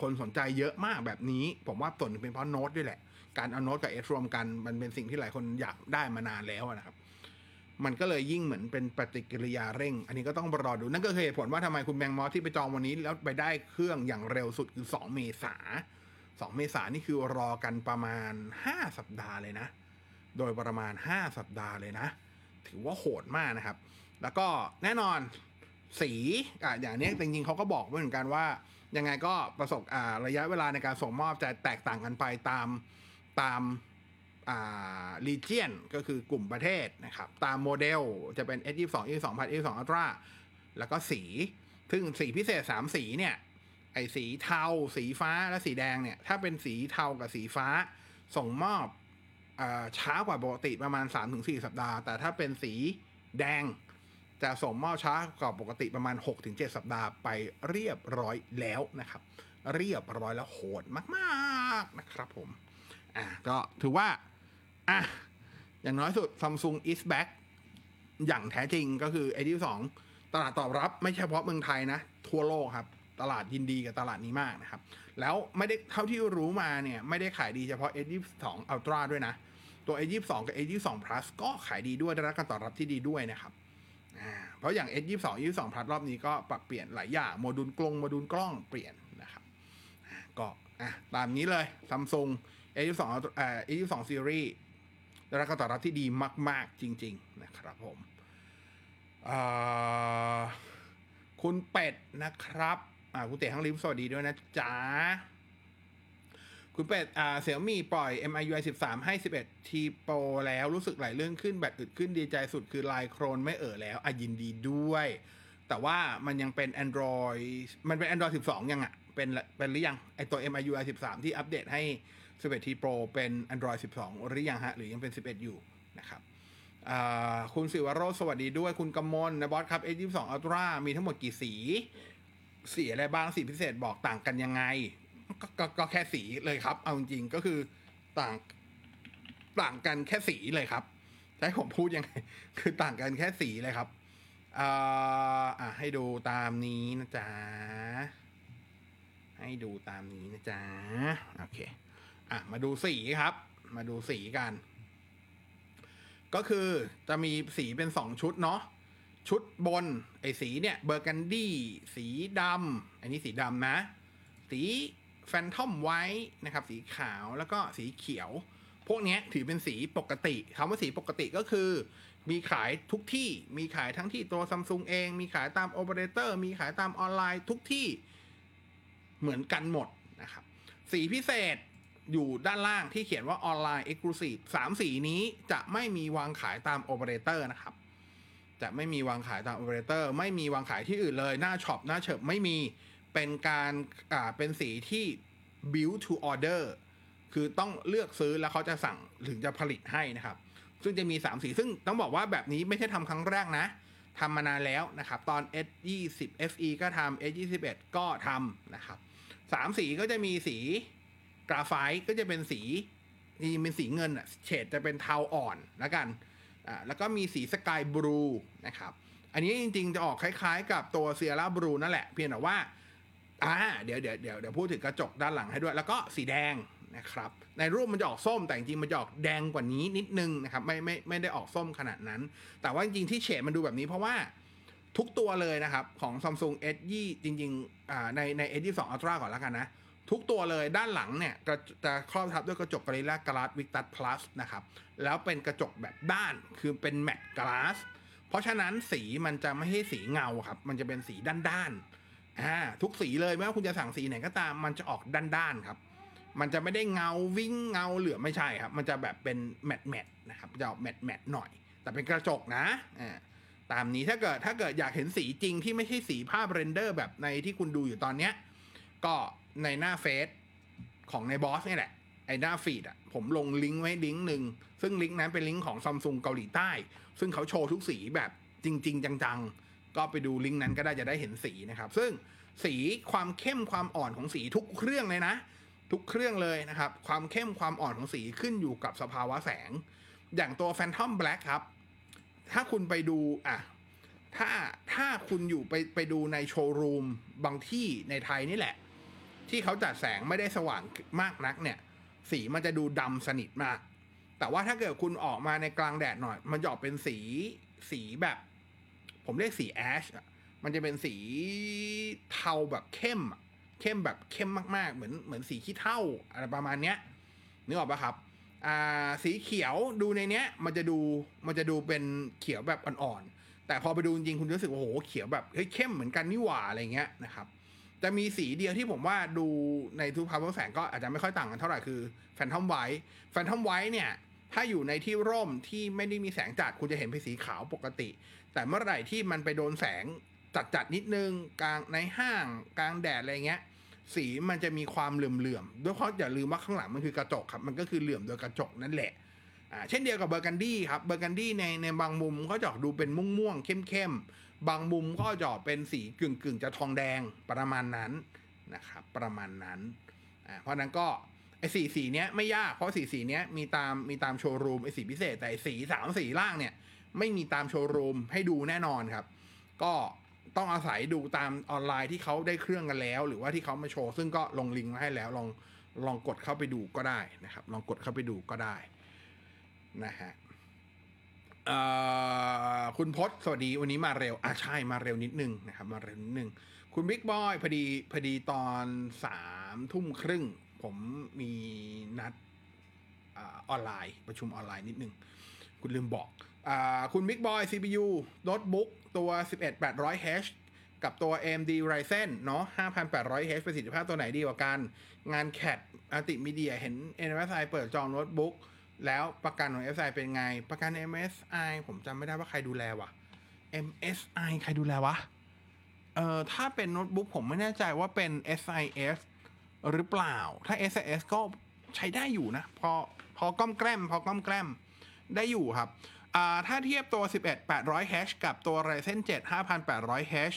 คนสนใจเยอะมากแบบนี้ ผมว่าส่วนเป็นเพราะโน้ตด้วยแหละ การเอาโน้ตกับ S รวมกันมันเป็นสิ่งที่หลายคนอยากได้มานานแล้วนะครับ มันก็เลยยิ่งเหมือนเป็นปฏิกิริยาเร่ง อันนี้ก็ต้องรอดู นั่นก็คือเหตุผลว่าทำไมคุณแบงค์มอสที่ไปจองวันนี้ แล้วไปได้เครื่องอย่างเร็วสุดคือ 2 เมษา 2 เมษานี่คือรอกันประมาณ 5 สัปดาห์เลยนะ โดยประมาณ 5 สัปดาห์เลยนะ ถือว่าโหดมากนะครับ แล้วก็แน่นอนสีอะอย่างนี้จริงๆเขาก็บอกไว้เหมือนกันว่า ยังไงก็ประสบอ่าระยะเวลาในการส่งมอบจะแตกต่างกันไปตามตาม อ่า region ก็คือกลุ่มประเทศนะครับ ตามโมเดลจะเป็น S22 S2 พัน S2 Ultra แล้วก็สี ซึ่งสีพิเศษ 3 สีเนี่ย ไอ้สีเทา สีฟ้าและสีแดงเนี่ย ถ้าเป็นสีเทากับสีฟ้า ส่งมอบอช้ากว่าปกติประมาณ 3-4 สัปดาห์ แต่ถ้าเป็นสีแดงจะส่งมอบช้ากว่าปกติประมาณ 6-7 สัปดาห์ไปเรียบร้อยแล้วนะครับ เรียบร้อยแล้วโหดมาก ๆ นะครับผม อะก็ถือว่า อะ อย่างน้อยสุด Samsung is back อย่างแท้จริงก็คือ A22 ตลาดตอบรับไม่ใช่เฉพาะเมืองไทยนะ ทั่วโลกครับ ตลาดยินดีกับตลาดนี้มากนะครับ แล้วไม่ได้เท่าที่รู้มาเนี่ย ไม่ได้ขายดีเฉพาะ A22 Ultra ด้วยนะ ตัว A22 กับ A22 Plus ก็ขายดีด้วยได้รับการตอบรับที่ดีด้วยนะครับอ่าเพราะอย่าง S22 22 Plus รอบนี้ก็ปรับเปลี่ยนหลายอย่าง โมดูลกล้องโมดูลกล้องเปลี่ยนนะครับก็อะตามนี้เลย Samsung A22 เอ่อ A22 Series ได้รับการตอบรับที่ดีมาก ๆ จริง ๆ นะครับผมคุณเป็ดนะครับคุณเต๋ทั้งลิฟสวัสดีด้วยนะจ๊ะ คุณเป็ดอ่าเสี่ยวมี่ปล่อย MIUI 13 ให้ 11ทีโปรแล้วรู้สึกหลายเรื่องขึ้นแบตอึดขึ้นดีใจสุดคือลายโครนไม่เอ่อแล้วอะยินดีด้วย แต่ว่ามันยังเป็น Android มันเป็น Android 12 ยังอะเป็นละเป็นหรือยังไอตัว MIUI 13 ที่อัปเดตให้ 11T Pro เป็น Android 12 หรือยังฮะ หรือยังเป็น 11 อยู่นะครับคุณสิวโรจน์สวัสดีด้วยคุณกำมลนะบอสครับ A22 Ultra มีทั้งหมดกี่สี สีอะไรบ้างสีพิเศษบอกต่างกันยังไงกก็ก็แค่สีเลยครับ เอาจริงก็คือต่างต่างกันแค่สีเลยครับให้ผมพูดยังไง คือต่างกันแค่สีเลยครับอ่าอ่ให้ดูตามนี้นะจ๊ะ ให้ดูตามนี้นะจ๊ะ โอเค อะมาดูสีครับ มาดูสีกัน ก็คือจะมีสีเป็นสองชุดเนาะชุดบน ไอ้สีเนี่ยเบอร์กันดี้สีดำอันนี้สีดำนะ สี Phantom White นะครับ สีขาวแล้วก็สีเขียว พวกเนี้ยถือเป็นสีปกติคำว่าสีปกติก็คือ มีขายทุกที่มีขายทั้งที่ตัวซัมซุงเอง มีขายตามโอเปอเรเตอร์มีขายตามออนไลน์ทุกที่เหมือนกันหมดนะครับ สีพิเศษ อยู่ด้านล่างที่เขียนว่าออนไลน์ Exclusive สามสีนี้จะไม่มีวางขายตามโอเปอเรเตอร์นะครับ จะไม่มีวางขายตามโอเปอเรเตอร์ไม่มีวางขายที่อื่นเลย หน้าช็อปหน้าเฉิบไม่มีเป็นการอ่าเป็นสีที่ build to order คือต้องเลือกซื้อแล้วเขาจะสั่งถึงจะผลิตให้นะครับ ซึ่งจะมี 3 สี ซึ่งต้องบอกว่าแบบนี้ไม่ใช่ทำครั้งแรกนะทำมานานแล้วนะครับ ตอน S20 FE ก็ทำ S21 ก็ทำนะครับสามสีก็จะมีสี กราไฟต์ก็จะเป็นสีนี่เป็นสีเงินอะเฉดจะเป็นเทาอ่อนแล้วกันอ่าแล้วก็มีสีสกายบลูนะครับ อันนี้จริงๆ จะออกคล้ายๆ กับตัวเซียร่าบลูนั่นแหละ เพียงแต่ว่าอ่าเดี๋ยวเดี๋ยวเดี๋ยวเดี๋ยวพูดถึงกระจกด้านหลังให้ด้วย แล้วก็สีแดงนะครับ ในรูปมันจะออกส้มแต่จริงๆมันจะออกแดงกว่านี้นิดนึงนะครับไม่ไม่ไม่ได้ออกส้มขนาดนั้น แต่ว่าจริงๆที่เฉดมันดูแบบนี้เพราะว่าทุกตัวเลยนะครับ ของ Samsung S20 จริงๆอ่าในใน S22 Ultra ก่อนแล้วกันนะ ทุกตัวเลยด้านหลังเนี่ยจะจะครอบทับด้วยกระจก Gorilla Glass Victus Plus นะครับ แล้วเป็นกระจกแบบด้านคือเป็นแมตต์กลาสเพราะฉะนั้นสีมันจะไม่ใช่สีเงาครับ มันจะเป็นสีด้านๆอ่าทุกสีเลยไม่ว่าคุณจะสั่งสีไหนก็ตามมันจะออกด้านๆครับ มันจะไม่ได้เงาวิ่งเงาเหลือไม่ใช่ครับ มันจะแบบเป็นmatte matte นะครับจะออก matte matte หน่อย แต่เป็นกระจกนะอ่าตามนี้ถ้าเกิดถ้าเกิดอยากเห็นสีจริงที่ไม่ใช่สีภาพ render แบบในที่คุณดูอยู่ตอนเนี้ยก็ ในหน้าเฟซของในบอสนี่แหละ ไอหน้า feed อะ ผมลงลิงก์ไว้ลิงก์หนึ่ง ซึ่งลิงก์นั้นเป็นลิงก์ของซัมซุงเกาหลีใต้ ซึ่งเขาโชว์ทุกสีแบบจริง ๆ จัง ๆ ก็ไปดูลิงก์นั้นก็ได้จะได้เห็นสีนะครับ ซึ่งสีความเข้มความอ่อนของสีทุกเครื่องเลยนะ ทุกเครื่องเลยนะครับ ความเข้มความอ่อนของสีขึ้นอยู่กับสภาวะแสง อย่างตัว Phantom Black ครับ ถ้าคุณไปดูอะถ้าถ้าคุณอยู่ไปไปดูในโชว์รูมบางที่ในไทยนี่แหละ ที่เขาจัดแสงไม่ได้สว่างมากนักเนี่ย สีมันจะดูดำสนิทมาก แต่ว่าถ้าเกิดคุณออกมาในกลางแดดหน่อย มันจะออกเป็นสีสีแบบ ผมเรียกสีแอชอะมันจะเป็นสีเทาแบบเข้มเข้มแบบเข้มมากๆ เหมือนเหมือนสีขี้เถ้าอะไรประมาณเนี้ยนึกออกปะครับอ่าสีเขียวดูในเนี้ย มันจะดูมันจะดูเป็นเขียวแบบอ่อนๆแต่พอไปดูจริงๆคุณรู้สึกว่าโอ้โหเขียวแบบเฮ้ยเข้มเหมือนกันนี่หว่าอะไรเงี้ยนะครับ จะมีสีเดียวที่ผมว่าดูในทุกพาวเวอร์แสงก็อาจจะไม่ค่อยต่างกันเท่าไหร่คือ Phantom White Phantom White เนี่ย ถ้าอยู่ในที่ร่มที่ไม่ได้มีแสงจัดคุณจะเห็นเป็นสีขาวปกติ แต่เมื่อไหร่ที่มันไปโดนแสงจัดจัดนิดนึงกลางในห้างกลางแดดอะไรเงี้ย สีมันจะมีความเหลื่อมๆด้วยเพราะอย่าลืมว่าข้างหลังมันคือกระจกครับ มันก็คือเหลื่อมโดยกระจกนั่นแหละอ่าเช่นเดียวกับเบอร์กันดี้ครับเบอร์กันดี้ในในบางมุมก็จะออกดูเป็นม่วงๆเข้มๆ บางมุมก็จะอเป็นสีกึ่งๆจะทองแดงประมาณนั้นนะครับประมาณนั้นอ่าเพราะนั้นก็ไอ้สีสีเนี้ยไม่ยากเพราะสีสีเนี้ยมีตามมีตามโชว์รูมไอ้สีพิเศษแต่สีสามสีล่างเนี่ยไม่มีตามโชว์รูมให้ดูแน่นอนครับ ก็ต้องอาศัยดูตามออนไลน์ที่เขาได้เครื่องกันแล้ว หรือว่าที่เขามาโชว์ซึ่งก็ลงลิงก์มาให้แล้วลองลองกดเข้าไปดูก็ได้นะครับ ลองกดเข้าไปดูก็ได้นะฮะ คุณพศสวัสดีวันนี้มาเร็วอะใช่มาเร็วนิดนึงนะครับมาเร็วนิดนึง คุณบิ๊กบอยพอดีพอดีตอนสามทุ่มครึ่ง ผมมีนัดอออนไลน์ ประชุมออนไลน์นิดนึง คุณลืมบอกอคุณบิ๊กบอย CPU โน้ตบุ๊กตัว 11800H กับตัว AMD Ryzen เนาะ 5800H ประสิทธิภาพตัวไหนดีกว่ากัน งาน CAD มัลติมีเดียเห็น MSI เปิดจองโน้ตบุ๊ก แล้วประกันของ MSI เป็นไง ประกัน MSI ผมจำไม่ได้ว่าใครดูแลวะ MSI ใครดูแลวะ เอ่อ ถ้าเป็นโน้ตบุ๊กผมไม่แน่ใจว่าเป็น SIS หรือเปล่า ถ้า SIS ก็ใช้ได้อยู่นะ พอ พอก้อมแกล้ม พอก้อมแกล้ม ได้อยู่ครับ อ่า ถ้าเทียบตัว 11 800H กับตัว Ryzen 7 5800H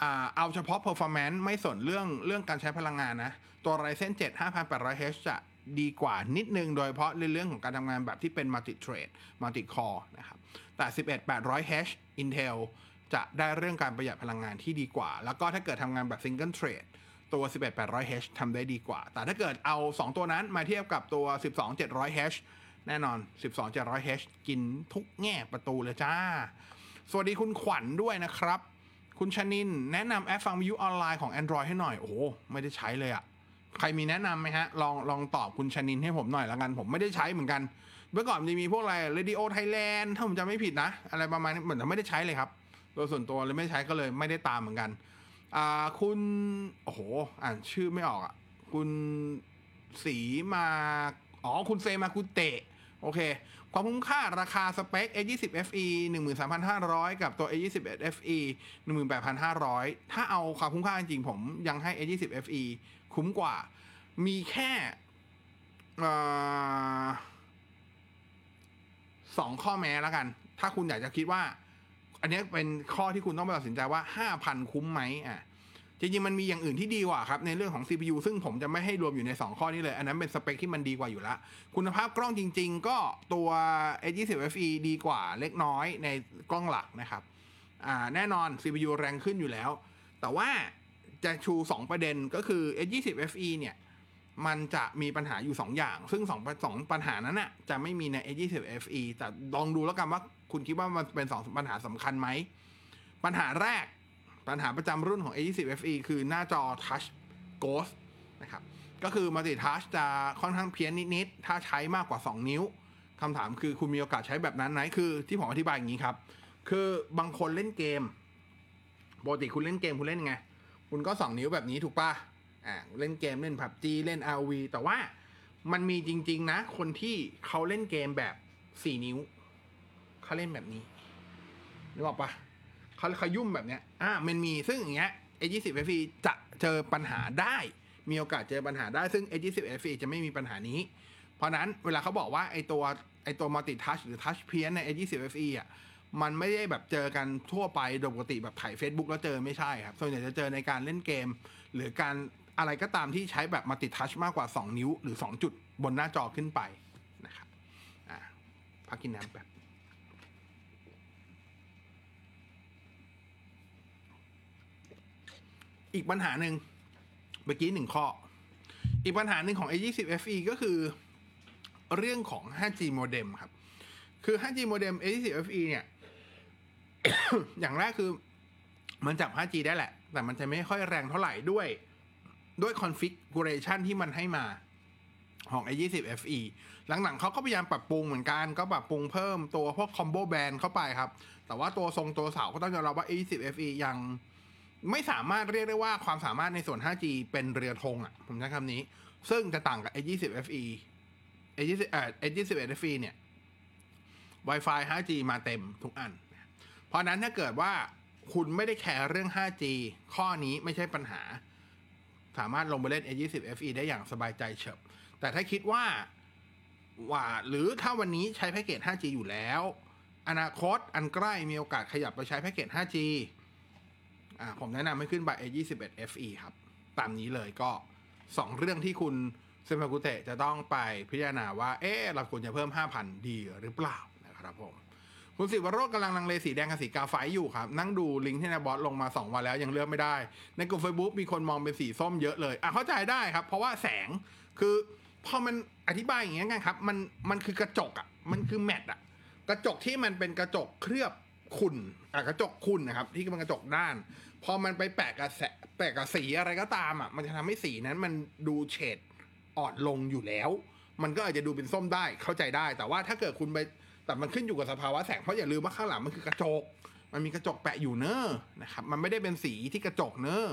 อ่า เอาเฉพาะ performance ไม่สนเรื่อง เรื่องการใช้พลังงานนะ ตัว Ryzen 7 5800H จะ ดีกว่านิดนึง โดยเฉพาะเรื่องของการทำงานแบบที่เป็น multi thread multi core นะครับแต่ 11 800H Intel จะได้เรื่องการประหยัดพลังงานที่ดีกว่า แล้วก็ถ้าเกิดทำงานแบบ single thread ตัว 11 800H ทำได้ดีกว่า แต่ถ้าเกิดเอา 2 ตัวนั้นมาเทียบกับตัว 12 700H แน่นอน 12 700H กินทุกแง่ประตูเลยจ้า สวัสดีคุณขวัญด้วยนะครับ คุณชนิน แนะนำแอปฟังวิทยุออนไลน์ของ Android ให้หน่อย โอ้โหไม่ได้ใช้เลยอะ ใครมีแนะนำไหมฮะ ลองลองตอบคุณชนินให้ผมหน่อยละกัน ผมไม่ได้ใช้เหมือนกัน เมื่อก่อนมันจะมีพวกอะไร Radio Thailand ถ้าผมจำไม่ผิดนะ อะไรประมาณนี้เหมือนจะไม่ได้ใช้เลยครับโดยส่วนตัวเลยไม่ใช้ก็เลยไม่ได้ตามเหมือนกันอ่าคุณ โอ้โห อ่านชื่อไม่ออกอะ คุณสีมา อ๋อ คุณเซมาคุณเตะ โอเค ความคุ้มค่าราคาสเปค A20 FE 13,500 กับตัว A21 FE 18,500 ถ้าเอาความคุ้มค่าจริงๆผมยังให้ A20 FE คุ้มกว่า มีแค่สองข้อแม้แล้วกัน ถ้าคุณอยากจะคิดว่า อันนี้เป็นข้อที่คุณต้องไปตัดสินใจว่า5,000คุ้มไหมอะจริงๆ มันมีอย่างอื่นที่ดีกว่าครับ ในเรื่องของ CPU ซึ่งผมจะไม่ให้รวมอยู่ใน 2 ข้อนี้เลย อันนั้นเป็นสเปคที่มันดีกว่าอยู่ล้วคุณภาพกล้องจริง ๆ ก็ตัว A20 FE ดีกว่าเล็กน้อยในกล้องหลักนะครับ อ่า แน่นอน CPU แรงขึ้นอยู่แล้ว แต่ว่า จะชู 2 ประเด็นก็คือ A20 FE เนี่ย มันจะมีปัญหาอยู่ 2 อย่าง ซึ่ง2 2ปัญหานั้นน่ะจะไม่มีใน A20 FE แต่ลองดูแล้วกันว่าคุณคิดว่ามันเป็น 2 ปัญหาสำคัญไหม ปัญหาแรกปัญหาประจำรุ่นของ A20 FE คือหน้าจอ Touch Ghost นะครับ ก็คือ Multi Touch จะค่อนข้างเพี้ยนนิด ๆ ถ้าใช้มากกว่า 2 นิ้ว คำถามคือคุณมีโอกาสใช้แบบนั้นไหมคือที่ผมอธิบายอย่างนี้ครับ คือบางคนเล่นเกมปกติคุณเล่นเกมคุณเล่นไง คุณก็ 2 นิ้วแบบนี้ถูกปะอ่าเล่นเกมเล่น PUBG เล่น RV แต่ว่ามันมีจริง ๆ นะ คนที่เขาเล่นเกมแบบ 4 นิ้วเขาเล่นแบบนี้นึกออกปะเขาเขายุ่มแบบเนี้ย อ่ามันมีซึ่งอย่างเงี้ย A20 FE จะเจอปัญหาได้ มีโอกาสเจอปัญหาได้ ซึ่ง A20 FE จะไม่มีปัญหานี้ เพราะนั้นเวลาเขาบอกว่าไอตัวไอตัว multi touch หรือ touch เพี้ยนใน A20 FE อะ มันไม่ได้แบบเจอกันทั่วไปโดยปกติแบบถ่าย Facebook แล้วเจอไม่ใช่ครับ ส่วนใหญ่จะเจอในการเล่นเกม หรือการอะไรก็ตามที่ใช้แบบ multi touch มากกว่า 2 นิ้วหรือ 2 จุดบนหน้าจอขึ้นไปนะครับอ่าพักกินน้ำแบบอีกปัญหาหนึ่งเมื่อกี้หนึ่งข้อ อีกปัญหาหนึ่งของ A20 FE ก็คือ เรื่องของ 5G modem ครับ คือ 5G modem A20 FE เนี่ย อย่างแรกคือ มันจับ 5G ได้แหละ แต่มันจะไม่ค่อยแรงเท่าไหร่ด้วย ด้วย configuration ที่มันให้มาของ A20 FE หลังๆเขาก็พยายามปรับปรุงเหมือนกัน ก็ปรับปรุงเพิ่มตัวพวก combo band เข้าไปครับ แต่ว่าตัวทรงตัวเสาก็ต้องยอมรับว่า A20 FE ยังไม่สามารถเรียกได้ว่าความสามารถในส่วน 5G เป็นเรือธงอะ ผมใช้คำนี้ ซึ่งจะต่างกับ A20 FE A20 เอ่อ A20 FE เนี่ย Wi-Fi 5G มาเต็มทุกอัน เพราะนั้นถ้าเกิดว่าคุณไม่ได้แคร์เรื่อง 5G ข้อนี้ไม่ใช่ปัญหา สามารถลงไปเล่น A20 FE ได้อย่างสบายใจเฉบแต่ถ้าคิดว่าว่า หรือถ้าวันนี้ใช้แพ็กเกจ 5G อยู่แล้ว อนาคตอันใกล้มีโอกาสขยับไปใช้แพ็กเกจ 5G อ่าผมแนะนำให้ขึ้นไป A21 FE ครับ ตามนี้เลยก็ 2 เรื่องที่คุณเซมากุเตะจะต้องไปพิจารณาว่า เอ๊ะเราควรจะเพิ่ม 5,000 ดีหรือเปล่านะครับผม คุณสิวโรจน์กำลังลังเลสีแดงกับสีกาไฟอยู่ครับ นั่งดูลิงก์ที่นายบอสลงมา 2 วันแล้วยังเลือกไม่ได้ ในกลุ่ม Facebook มีคนมองเป็นสีส้มเยอะเลย อะเข้าใจได้ครับ เพราะว่าแสงคือพอมันอธิบายอย่างเงี้ยกันครับ มันมันคือกระจกอะมันคือแมตต์อะกระจกที่มันเป็นกระจกเคลือบขุ่นอะกระจกขุ่นนะครับ ที่เป็นกระจกด้าน พอมันไปแปะกับแสแปะกับสีอะไรก็ตามอะมันจะทำให้สีนั้นมันดูเฉดอ่อนลงอยู่แล้ว มันก็อาจจะดูเป็นส้มได้เข้าใจได้ แต่ว่าถ้าเกิดคุณไป แต่มันขึ้นอยู่กับสภาวะแสงเพราะอย่าลืมว่าข้างหลังมันคือกระจก มันมีกระจกแปะอยู่เนอะนะครับ มันไม่ได้เป็นสีที่กระจกเนอะ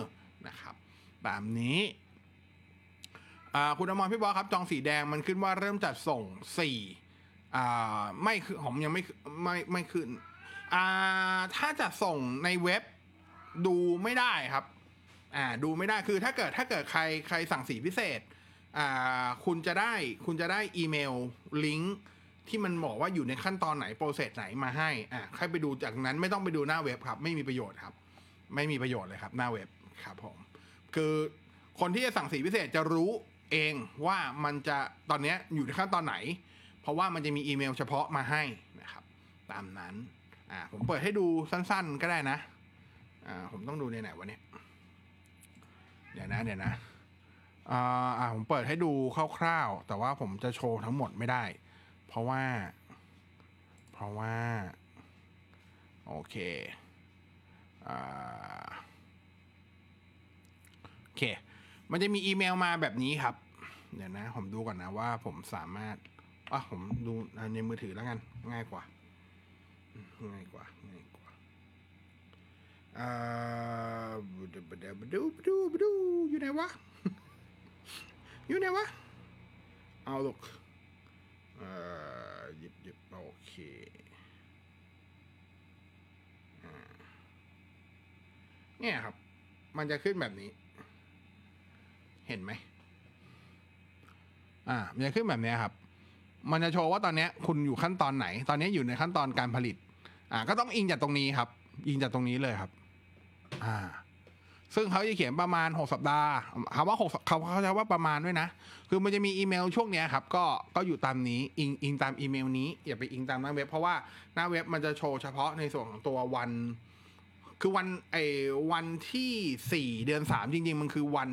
นะครับแบบนี้คุณอมรพี่บอสครับ จองสีแดงมันขึ้นว่าเริ่มจัดส่งสี่ไม่คือผมยังไม่ไม่ไม่ขึ้นอ่าถ้าจัดส่งในเว็บดูไม่ได้ครับอ่าดูไม่ได้คือถ้าเกิดถ้าเกิดใครใครสั่งสีพิเศษอ่าคุณจะได้คุณจะได้อีเมลลิงก์ ที่มันบอกว่าอยู่ในขั้นตอนไหนโปรเซสไหนมาให้อ่าใครไปดูจากนั้นไม่ต้องไปดูหน้าเว็บครับ ไม่มีประโยชน์ครับ ไม่มีประโยชน์เลยครับ หน้าเว็บครับผม คือคนที่จะสั่งสีพิเศษจะรู้เองว่ามันจะตอนนี้อยู่ในขั้นตอนไหน เพราะว่ามันจะมีอีเมลเฉพาะมาให้นะครับ ตามนั้นอ่าผมเปิดให้ดูสั้น ๆ ก็ได้นะอ่าผมต้องดูในไหนวะเนี่ยเดี๋ยวนะเดี๋ยวนะอ่าอ่าผมเปิดให้ดูคร่าวๆ แต่ว่าผมจะโชว์ทั้งหมดไม่ได้ ราะว่า เพราะว่า โอเคโอเค มันจะมีอีเมลมาแบบนี้ครับ เดี๋ยวนะ ผมดูก่อนนะว่าผมสามารถอะผมดูในมือถือแล้วกัน ง่ายกว่า ง่ายกว่า ง่ายกว่าอ่าบดูบดูบดูบดูอยู่ไหนวะ อยู่ไหนวะ เอาลูก หยิบหยิบโอเคอเนี่ยครับ มันจะขึ้นแบบนี้ เห็นไหม อ่า มันจะขึ้นแบบนี้ครับ มันจะโชว์ว่าตอนนี้คุณอยู่ขั้นตอนไหน ตอนนี้อยู่ในขั้นตอนการผลิต อ่า ก็ต้องอิงจากตรงนี้ครับ อิงจากตรงนี้เลยครับ อ่า ซึ่งเขาจะเขียนประมาณหกสัปดาห์คำว่าหกเขาเขาใช้ว่าประมาณด้วยนะ คือมันจะมีอีเมลช่วงเนี้ยครับ ก็ก็อยู่ตามนี้อิงอิงตามอีเมลนี้อย่าไปอิงตามหน้าเว็บ เพราะว่าหน้าเว็บมันจะโชว์เฉพาะในส่วนของตัววัน คือวันไอ้วันที่สี่เดือนสามจริง ๆ มันคือวัน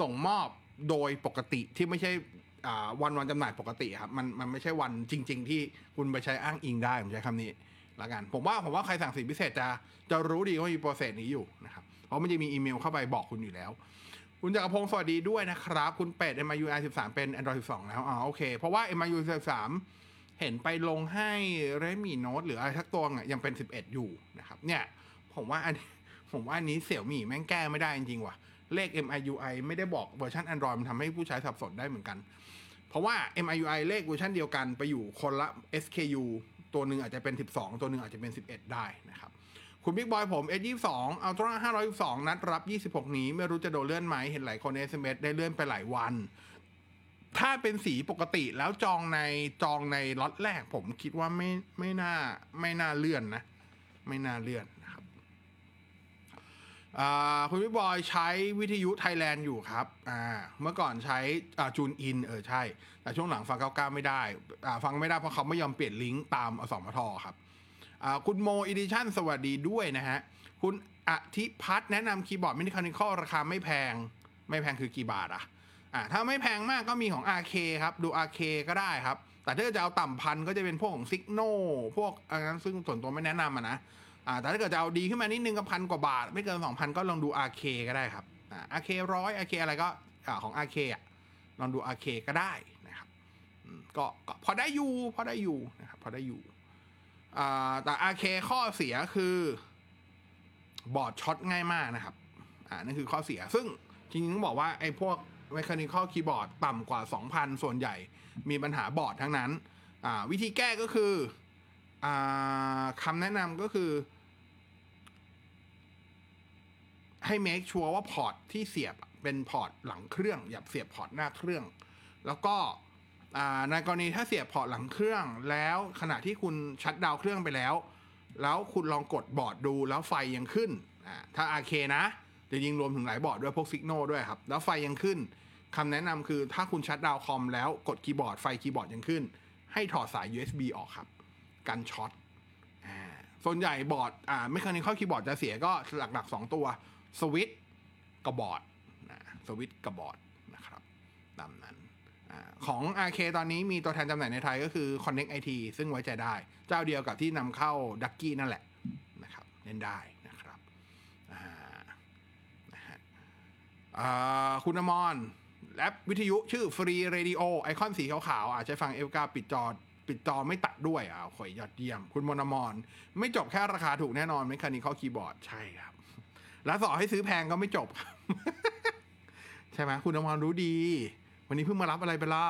ส่งมอบโดยปกติที่ไม่ใช่วันวันจำหน่ายปกติครับมันมันไม่ใช่วันจริง ๆ ที่คุณไปใช้อ้างอิงได้ผมใช้คำนี้ละกันผมว่าผมว่าใครสั่งสินพิเศษจะจะรู้ดีว่ามีโปรเซสนี้อยู่นะครับ เพราะมันจะมีอีเมลเข้าไปบอกคุณอยู่แล้ว คุณจักรพงศ์สวัสดีด้วยนะครับ คุณเป็ด MIUI 13 เป็น Android 12 แล้วอ๋อโอเค เพราะว่า MIUI 13 เห็นไปลงให้ Redmi Note หรืออะไรทักตัวอะยังเป็น 11 อยู่นะครับ เนี่ยผมว่าอันผมว่าอันนี้เสี่ยวมี่แม่งแก้ไม่ได้จริงๆว่ะ เลข MIUI ไม่ได้บอกเวอร์ชัน Android มันทำให้ผู้ใช้สับสนได้เหมือนกัน เพราะว่า MIUI เลขเวอร์ชันเดียวกันไปอยู่คนละ SKU ตัวหนึ่งอาจจะเป็น 12 ตัวหนึ่งอาจจะเป็น 11 ได้นะครับ คุณบิ๊กบอยผม S22 Ultra 512นัดรับ26นี้ ไม่รู้จะโดนเลื่อนไหมเห็นหลายคน SMS ได้เลื่อนไปหลายวัน ถ้าเป็นสีปกติแล้วจองในจองในล็อตแรกผมคิดว่าไม่ไม่น่าไม่น่าเลื่อนนะ ไม่น่าเลื่อนนะครับคุณพี่บอยใช้วิทยุไทยแลนด์อยู่ครับ เมื่อก่อนใช้จูนอินเออใช่ แต่ช่วงหลังฟัง99ไม่ได้ ฟังไม่ได้เพราะเขาไม่ยอมเปลี่ยนลิงก์ตามอสมทครับ คุณโมอีดิชั่นสวัสดีด้วยนะฮะ คุณอธิพัฒน์แนะนำคีย์บอร์ด mechanical ราคาไม่แพง ไม่แพงคือกี่บาทอะอ่าถ้าไม่แพงมากก็มีของ RK ครับ ดู RK ก็ได้ครับ แต่ถ้าจะเอาต่ำพันก็จะเป็นพวกของซิกโนพวกอันนั้นซึ่งส่วนตัวไม่แนะนำนะอ่าแต่ถ้าเกิดจะเอาดีขึ้นมานิดนึงก็พันกว่าบาท ไม่เกินสองพันก็ลองดู RK ก็ได้ครับอ่า RK ร้อย RK อะไรก็อ่าของ RK อะลองดู RK ก็ได้นะครับกก็พอได้อยู่พอได้อยู่นะครับพอได้อยู่ แต่ RK ข้อเสียคือบอร์ดช็อตง่ายมากนะครับ อ่านั่นคือข้อเสีย ซึ่งจริงๆต้องบอกว่าไอ้พวก mechanical keyboard ต่ำกว่า 2,000 ส่วนใหญ่มีปัญหาบอร์ดทั้งนั้น อ่า วิธีแก้ก็คือ อ่าคำแนะนำก็คือ ให้ make sure ว่าพอร์ตที่เสียบเป็นพอร์ตหลังเครื่อง อย่าเสียบพอร์ตหน้าเครื่อง แล้วก็ ในกรณีถ้าเสียบพอร์ตหลังเครื่อง แล้วขณะที่คุณshutdown เครื่องไปแล้ว แล้วคุณลองกดบอร์ดดูแล้วไฟยังขึ้นอ่าถ้า RK นะจะยิงรวมถึงหลายบอร์ดด้วยพวก Signal ด้วยครับ แล้วไฟยังขึ้นคำแนะนำคือถ้าคุณ shutdown คอมแล้วกดคีย์บอร์ดไฟคีย์บอร์ดยังขึ้น ให้ถอดสาย USB ออกครับ กันช็อตส่วนใหญ่บอร์ดอ่าไม่เคยในข้อคีย์บอร์ดจะเสียก็หลักๆ 2 ตัวสวิตช์กับบอร์ดนะสวิตช์กับบอร์ดนะครับตามนั้น อาของ RK ตอนนี้มีตัวแทนจำหน่ายในไทยก็คือ Connect IT ซึ่งไว้ใจได้ เจ้าเดียวกับที่นำเข้าดักกี้นั่นแหละนะครับเล่นได้นะครับนะฮะคุณอมรแอปวิทยุชื่อฟรีเรดิโอไอคอนสีขาวๆอาจจะฟังเอลกาปิดจอปิดจอไม่ตัดด้วยอ่าข่อยยอดเยี่ยม คุณมนมรไม่จบแค่ราคาถูกแน่นอนไม่คันนี้เข้าคีย์บอร์ดใช่ครับ แล้วสอให้ซื้อแพงก็ไม่จบครับใช่ไหมคุณอมรรู้ดี วันนี้เพิ่งมารับอะไรไปล่ะ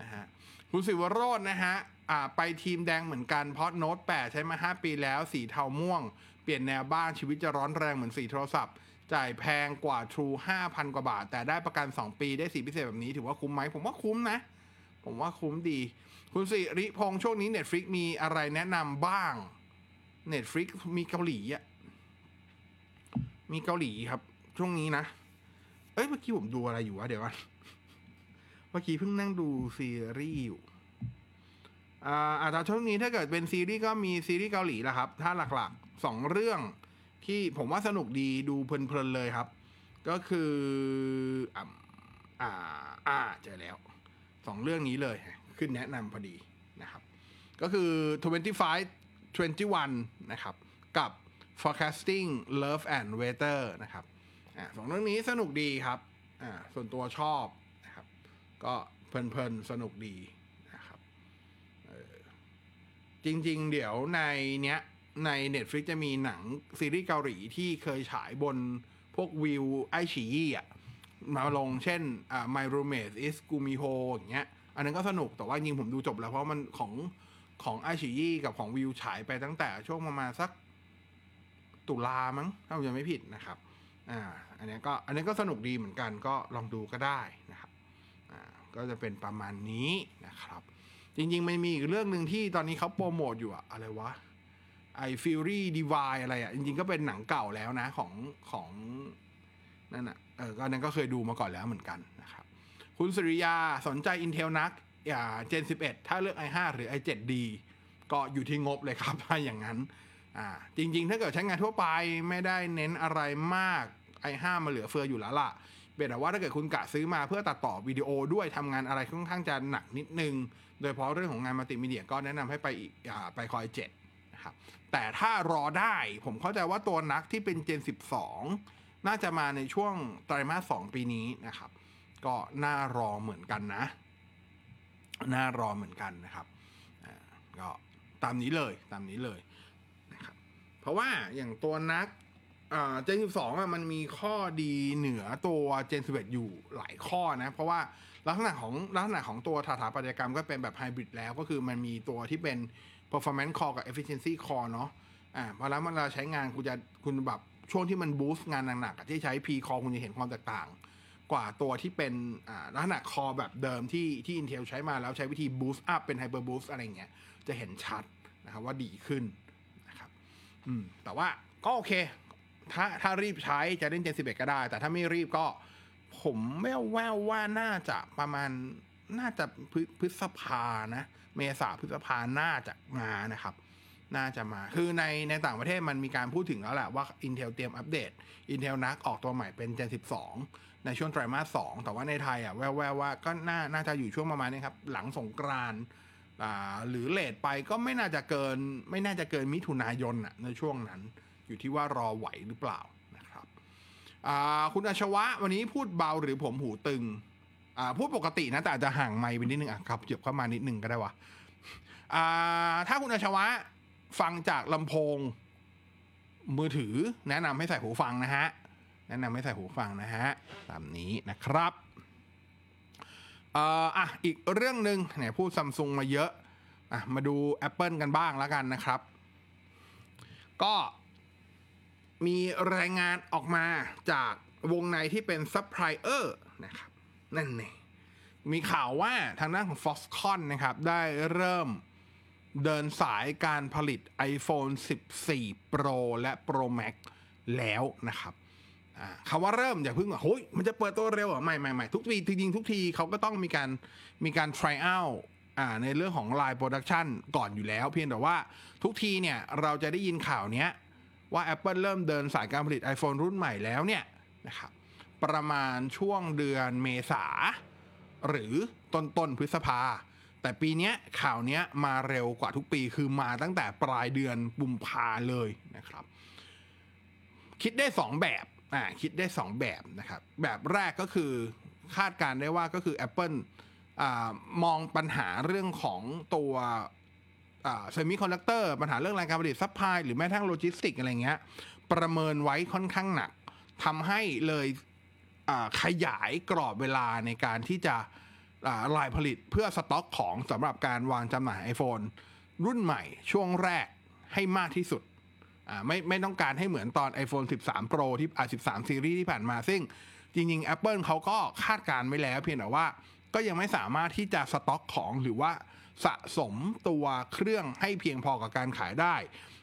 นะฮะคุณสิวโรจน์นะฮะไปทีมแดงเหมือนกันเพราะโน้ต8 ใช้มา 5 ปีแล้ว สีเทาม่วง เปลี่ยนแนวบ้านชีวิตจะร้อนแรงเหมือนสีโทรศัพท์ จ่ายแพงกว่า True 5,000 กว่าบาท แต่ได้ประกัน 2 ปีได้สีพิเศษแบบนี้ถือว่าคุ้มไหม ผมว่าคุ้มนะ ผมว่าคุ้มดี คุณสิริพงษ์ช่วงนี้ Netflix มีอะไรแนะนำบ้าง Netflix มีเกาหลีอะมีเกาหลีครับ ช่วงนี้นะ เอ้ยเมื่อกี้ผมดูอะไรอยู่วะเดี๋ยวก่อน เมื่อกี้เพิ่งนั่งดูซีรีส์อยู่อ่าอาจจะช่วงนี้ถ้าเกิดเป็นซีรีส์ก็มีซีรีส์เกาหลีแหละครับ ถ้าหลักๆสองเรื่องที่ผมว่าสนุกดีดูเพลินๆเลยครับ ก็คืออ่าอ่าอ่าเจอแล้วสองเรื่องนี้เลย ขึ้นแนะนำพอดีนะครับ ก็คือ 25 21 นะครับ กับ forecasting love and weather นะครับอ่าสองเรื่องนี้สนุกดีครับอ่าส่วนตัวชอบนะครับ ก็เพลินๆ สนุกดีนะครับจริงๆ เดี๋ยวในเนี้ยใน Netflix จะมีหนังซีรีส์เกาหลีที่เคยฉายบนพวกวิวไอฉี่อะมาลงเช่นอ่า My Roommate is Gumiho อย่างเงี้ย อันนั้นก็สนุกแต่ว่าจริงผมดูจบแล้วเพราะมันของของไอฉี่กับของวิวฉายไปตั้งแต่ช่วงประมาณสักตุลามั้งถ้าผมจำไม่ผิดนะครับ อ่า อันนี้ก็อันนี้ก็สนุกดีเหมือนกันก็ลองดูก็ได้นะครับ ก็จะเป็นประมาณนี้นะครับ จริงๆ ไมันมีอีกเรื่องหนึ่งที่ตอนนี้เขาโปรโมทอยู่อะอะไรวะไอฟิวรี่ดีวายอะไรอะจริงๆ ก็เป็นหนังเก่าแล้วนะของของนั่นอะเออก็นั้นก็เคยดูมาก่อนแล้วเหมือนกันนะครับ คุณสุริยาสนใจ Intel นักอย่า Gen 11 ถ้าเลือก i5 หรือ i7D ก็อยู่ที่งบเลยครับถ้าอย่างนั้นอ่าจริง ๆ ถ้าเกิดใช้งานทั่วไปไม่ได้เน้นอะไรมาก i5 มาเหลือเฟืออยู่แล้วล่ะ เป็นแต่ว่าถ้าเกิดคุณกะซื้อมาเพื่อตัดต่อวิดีโอด้วยทำงานอะไรค่อนข้างจะหนักนิดนึง โดยเฉพาะเรื่องของงานมัลติมีเดียก็แนะนำให้ไปอีกอ่าไปคอยเจ็ดนะครับแต่ถ้ารอได้ผมเข้าใจว่าตัวนักที่เป็น Gen 12 น่าจะมาในช่วงไตรมาส 2 ปีนี้นะครับ ก็น่ารอเหมือนกันนะ น่ารอเหมือนกันนะครับอ่าก็ตามนี้เลยตามนี้เลยนะครับเพราะว่าอย่างตัวนัก เจน12อะมันมีข้อดีเหนือตัวเจน11 อยู่หลายข้อนะ เพราะว่าลักษณะของลักษณะของตัวถาถาปัตยกรรมก็เป็นแบบไฮบริดแล้วก็คือมันมีตัวที่เป็น performance core กับ efficiency core เนาะอ่าพอแล้วมันเราใช้งานคุณจะคุณแบบช่วงที่มันบูสต์งานหนักๆที่ใช้ P core คุณจะเห็นความแตกต่าง กว่าตัวที่เป็นอ่าลักษณะคอแบบเดิมที่ที่ Intel ใช้มาแล้วใช้วิธี boost up เป็น hyper boost อะไรเงี้ยจะเห็นชัดนะครับว่าดีขึ้นนะครับอืมแต่ว่าก็โอเค ถ้าถ้ารีบใช้จะเล่น Gen 11 ก็ได้ แต่ถ้าไม่รีบก็ ผมแววแววว่าน่าจะประมาณน่าจะพฤษภานะ เมษาพฤษภาน่าจะมานะครับ น่าจะมา คือในในต่างประเทศมันมีการพูดถึงแล้วแหละว่า Intel เตรียมอัปเดต Intel NUC ออกตัวใหม่เป็น Gen 12 ในช่วงไตรมาส2แต่ว่าในไทยอะแววๆว่าก็น่าน่าจะอยู่ช่วงประมาณนี้ครับ หลังสงกรานต์หรือเลทไปก็ไม่น่าจะเกิน ไม่น่าจะเกินมิถุนายนอะในช่วงนั้น อยู่ที่ว่ารอไหวหรือเปล่านะครับคุณอาชวะวันนี้พูดเบาหรือผมหูตึงพูดปกตินะแต่อาจจะห่างไมค์ไปนิดนึงอะครับเก็บเข้ามานิดนึงก็ได้วะอ่าถ้าคุณอาชวะฟังจากลำโพงมือถือแนะนำให้ใส่หูฟังนะฮะแนะนำให้ใส่หูฟังนะฮะตามนี้นะครับอะอีกเรื่องหนึ่งเนี่ยพูดซัมซุงมาเยอะอะมาดู Apple กันบ้างแล้วกันนะครับ ก็ มีรายงานออกมาจากวงในที่เป็นซัพพลายเออร์นะครับ นั่นเองมีข่าวว่าทางด้านของ Foxconn นะครับ ได้เริ่มเดินสายการผลิต iPhone 14 Pro และ Pro Max แล้วนะครับอ่าคำว่าเริ่มอย่าเพิ่งว่าโอ้ยมันจะเปิดตัวเร็วหรอไม่ไม่ไม่ทุกทีจริงๆทุกทีเขาก็ต้องมีการมีการ try out อ่าในเรื่องของ Line Production ก่อนอยู่แล้ว เพียงแต่ว่าทุกทีเนี่ยเราจะได้ยินข่าวเนี้ย ว่า Apple เริ่มเดินสายการผลิต iPhone รุ่นใหม่แล้วเนี่ยนะครับประมาณช่วงเดือนเมษา หรือต้นต้นพฤษภา แต่ปีนี้ข่าวนี้มาเร็วกว่าทุกปีคือมาตั้งแต่ปลายเดือนกุมภาเลยนะครับ คิดได้ 2 แบบอ่าคิดได้ 2 แบบนะครับ แบบแรกก็คือคาดการณ์ได้ว่าก็คือ Apple อามองปัญหาเรื่องของตัว เซมิคอนดักเตอร์ปัญหาเรื่องแรงการผลิต supply หรือแม้ทั่งโลจิสติกอะไรเงี้ย ประเมินไว้ค่อนข้างหนักทำให้เลยขยายกรอบเวลาในการที่จะอ่ายผลิตเพื่อสต็อกของสำหรับการวางจำหน่าย iPhone รุ่นใหม่ช่วงแรกให้มากที่สุดไม่ไม่ต้องการให้เหมือนตอน iPhone 13 Pro ที่อ่า13ซีรีส์ที่ผ่านมา ซึ่งจริงๆ Apple เขาก็คาดการณ์ไว้แล้วเพียงแต่ว่าก็ยังไม่สามารถที่จะสต็อกของหรือว่า สะสมตัวเครื่องให้เพียงพอกับการขายได้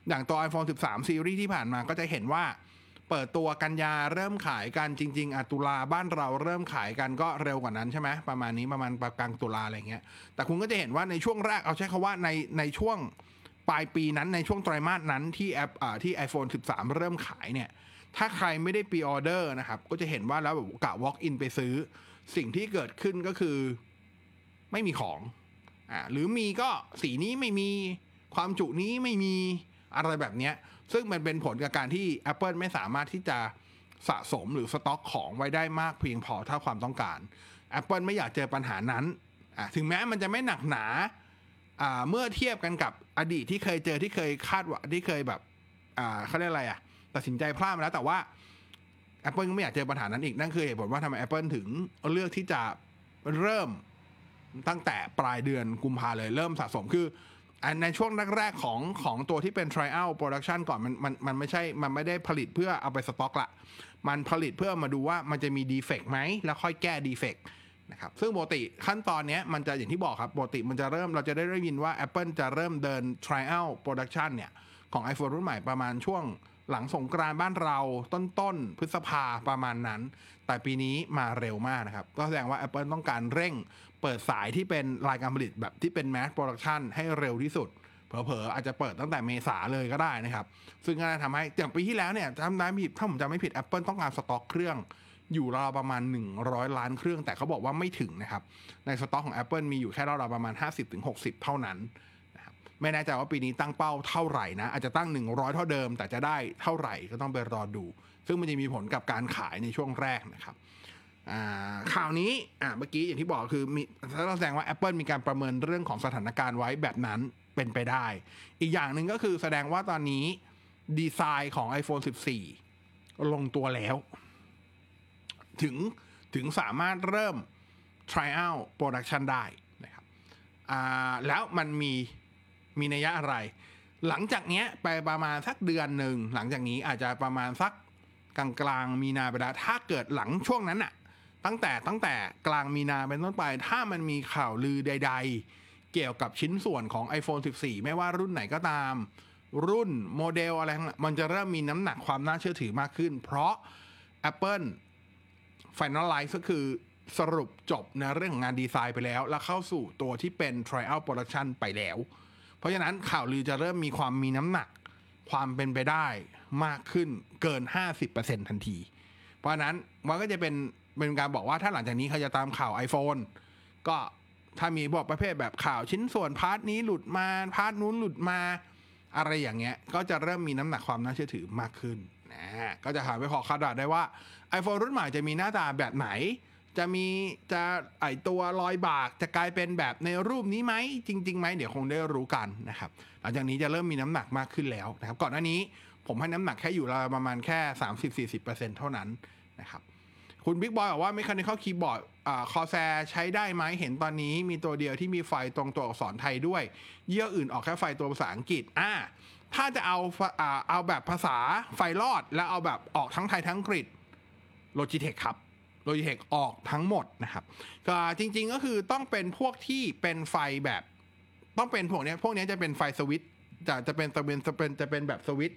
อย่างตัว iPhone 13 ซีรีส์ที่ผ่านมาก็จะเห็นว่า เปิดตัวกันยาเริ่มขายกันจริง ๆอตุลาบ้านเราเริ่มขายกันก็เร็วกว่านั้นใช่ไหมประมาณนี้ประมาณกลางตุลาอะไรเงี้ย แต่คุณก็จะเห็นว่าในช่วงแรกเอาใช้คาว่าในในช่วงปลายปีนั้นในช่วงไตรมาสนั้นที่แอปอ่าที่ iPhone 13 เริ่มขายเนี่ย ถ้าใครไม่ได้ปีออเดอร์นะครับ ก็จะเห็นว่าแล้วแบบกะ walk in ไปซื้อ สิ่งที่เกิดขึ้นก็คือ ไม่มีของ อ่าหรือมีก็สีนี้ไม่มีความจุนี้ไม่มีอะไรแบบนี้ ซึ่งมันเป็นผลกับการที่ Apple ไม่สามารถที่จะสะสมหรือสต็อกของไว้ได้มากเพียงพอเท่าความต้องการ Apple ไม่อยากเจอปัญหานั้น ถึงแม้มันจะไม่หนักหนา เมื่อเทียบกันกับอดีตที่เคยเจอที่เคยคาดว่าที่เคยแบบเขาเรียกอะไรอะตัดสินใจพลาดมาแล้วแต่ว่า Apple ก็ไม่อยากเจอปัญหานั้นอีก นั่นคือเหตุผลว่าทำไม Apple ถึงเลือกที่จะเริ่ม ตั้งแต่ปลายเดือนกุมภาเลยเริ่มสะสมคืออันในช่วงแรกๆของของตัวที่เป็น trial production ก่อนมันมันมันไม่ใช่ มันไม่ได้ผลิตเพื่อเอาไปสต็อกละ มันผลิตเพื่อมาดูว่ามันจะมีดีเฟกต์ไหม แล้วค่อยแก้ดีเฟกต์นะครับ ซึ่งปกติขั้นตอนนี้มันจะอย่างที่บอกครับปกติมันจะเริ่มเราจะได้ได้ยินว่า Apple จะเริ่มเดิน trial production เนี่ย ของ iPhone รุ่นใหม่ประมาณช่วงหลังสงกรานบ้านเราต้นๆพฤษภาประมาณนั้น แต่ปีนี้มาเร็วมากนะครับ ก็แสดงว่า Apple ต้องการเร่ง เปิดสายที่เป็นรายการผลิตแบบที่เป็น mass production ให้เร็วที่สุด เผลอๆ อาจจะเปิดตั้งแต่เมษาเลยก็ได้นะครับ ซึ่งก็จะทำให้อย่างปีที่แล้วเนี่ยจำได้ม่ผิดถ้าผมจำไม่ผิด Apple ต้องการสต็อกเครื่องอยู่ราวประมาณ 100 ล้านเครื่อง แต่เขาบอกว่าไม่ถึงนะครับ ในสต็อกของ Apple มีอยู่แค่ราวประมาณ 50-60 เท่านั้นนะครับไม่แน่ใจว่าปีนี้ตั้งเป้าเท่าไหร่นะ อาจจะตั้ง 100 เท่าเดิม แต่จะได้เท่าไหร่ก็ต้องไปรอดู ซึ่งมันจะมีผลกับการขายในช่วงแรกนะครับ ข่าวนี้เมื่อกี้อย่างที่บอกคือมีแสดงว่า Apple มีการประเมินเรื่องของสถานการณ์ไว้แบบนั้นเป็นไปได้ อีกอย่างหนึ่งก็คือแสดงว่าตอนนี้ดีไซน์ของ iPhone 14 ลงตัวแล้ว ถึงถึงสามารถเริ่ม trial production ได้นะครับแล้วมันมีมีนัยยะอะไร หลังจากเนี้ยไปประมาณสักเดือนหนึ่ง หลังจากนี้อาจจะประมาณสักกลางกลางๆมีนาไปแล้วถ้าเกิดหลังช่วงนั้นอะ ตั้งแต่ตั้งแต่กลางมีนาเป็นต้นไป ถ้ามันมีข่าวลือใด ๆ เกี่ยวกับชิ้นส่วนของ iPhone 14 ไม่ว่ารุ่นไหนก็ตาม รุ่นโมเดลอะไรมันจะเริ่มมีน้ำหนักความน่าเชื่อถือมากขึ้น เพราะ Apple Finalize ก็คือสรุปจบในเรื่องของงานดีไซน์ไปแล้ว แล้วเข้าสู่ตัวที่เป็น Trial Production ไปแล้ว เพราะฉะนั้นข่าวลือจะเริ่มมีความมีน้ำหนักความเป็นไปได้มากขึ้นเกิน 50%ทันที เพราะฉะนั้นมันก็จะเป็น เป็นการบอกว่าถ้าหลังจากนี้ใครจะตามข่าว iPhone ก็ถ้ามีบอกประเภทแบบข่าวชิ้นส่วน part นี้หลุดมา part นู้นหลุดมาอะไรอย่างเงี้ย ก็จะเริ่มมีน้ำหนักความน่าเชื่อถือมากขึ้นนะก็จะหาไปพอคาดเดาได้ว่า iPhone รุ่นใหม่จะมีหน้าตาแบบไหน จะมีจะไอตัวรอยบากจะกลายเป็นแบบในรูปนี้ไหมจริงๆไหมเดี๋ยวคงได้รู้กันนะครับหลังจากนี้จะเริ่มมีน้ำหนักมากขึ้นแล้วนะครับก่อนหน้านี้ผมให้น้ำหนักแค่อยู่ราวประมาณแค่ 30-40%เท่านั้นนะครับ คุณบิ๊กบอยบอกว่า Mechanical Keyboard อ่าคอแซใช้ได้ไหมเห็นตอนนี้มีตัวเดียวที่มีไฟตรงตัวอักษรไทยด้วย เยื่ออื่นออกแค่ไฟตัวภาษาอังกฤษอ่าถ้าจะเอาอ่าเอาแบบภาษาไฟรอด แล้วเอาแบบออกทั้งไทยทั้งอังกฤษ Logitech ครับ Logitech ออกทั้งหมดนะครับก็จริง ๆก็คือต้องเป็นพวกที่เป็นไฟแบบ ต้องเป็นพวกเนี้ยพวกเนี้ยจะเป็นไฟสวิตจะจะเป็นจะเป็นจะเป็นจะเป็นแบบสวิต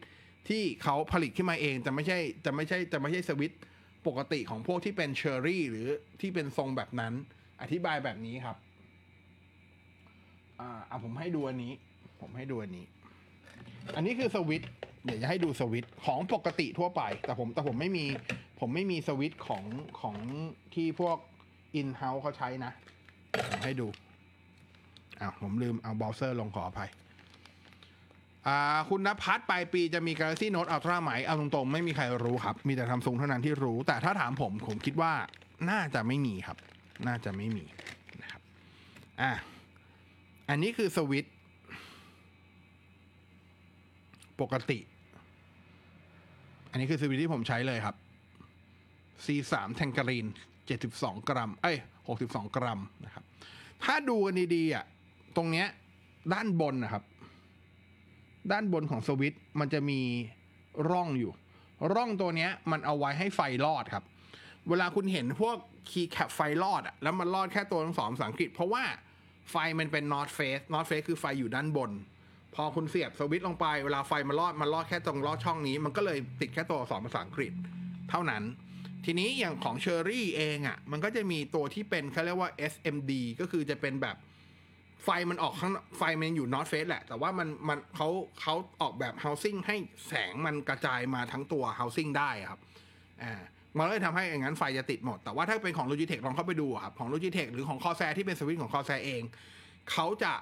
ที่เขาผลิตขึ้นมาเอง จะไม่ใช่จะไม่ใช่จะไม่ใช่สวิตช์ ปกติของพวกที่เป็นเชอร์รี่หรือที่เป็นทรงแบบนั้น อธิบายแบบนี้ครับ อ่าอะผมให้ดูอันนี้ ผมให้ดูอันนี้ อันนี้คือสวิตเดี๋ยวจะให้ดูสวิตของปกติทั่วไป แต่ผมแต่ผมไม่มีผมไม่มีสวิตของของที่พวกอินเฮ้าส์เขาใช้นะ ผมให้ดูอ้าวผมลืมเอาเบราว์เซอร์ลงขออภัย อ่าคุณนภัสปลายปีจะมี Galaxy Note Ultra ไหมเอาตรงๆ ไม่มีใครรู้ครับ มีแต่ทำซุงเท่านั้นที่รู้ แต่ถ้าถามผม ผมคิดว่าน่าจะไม่มีครับ น่าจะไม่มีนะครับอะอันนี้คือสวิตปกติ อันนี้คือสวิตที่ผมใช้เลยครับ C3 แทงการีน72 กรัม เอ้ย62 กรัมนะครับ ถ้าดูกันดีๆอะตรงเนี้ยด้านบนนะครับ ด้านบนของสวิตช์มันจะมีร่องอยู่ ร่องตัวเนี้ยมันเอาไว้ให้ไฟลอดครับ เวลาคุณเห็นพวก keycap ไฟลอดอะแล้วมันลอดแค่ตัวหนังสือภาษาอังกฤษ เพราะว่าไฟมันเป็น north face north face คือไฟอยู่ด้านบน พอคุณเสียบสวิตช์ลงไปเวลาไฟมันลอดมันลอดแค่ตรงลอดช่องนี้ มันก็เลยติดแค่ตัวอักษรภาษาอังกฤษ เท่านั้น ทีนี้อย่างของ Cherry เองอะ่ะมันก็จะมีตัวที่เป็นเขาเรียกว่า SMD ก็คือจะเป็นแบบ ไฟมันออกข้างไฟมันอยู่ north face แหละ แต่ว่ามันมันเขาเขาออกแบบ housing ให้แสงมันกระจายมาทั้งตัว housing ได้ครับอ่ามันเลยทำให้อย่างนั้นไฟจะติดหมด แต่ว่าถ้าเป็นของ Logitech ลองเข้าไปดูครับ ของ Logitech หรือของ Corsair ที่เป็นสวิตช์ของ Corsair เอง เขาจะ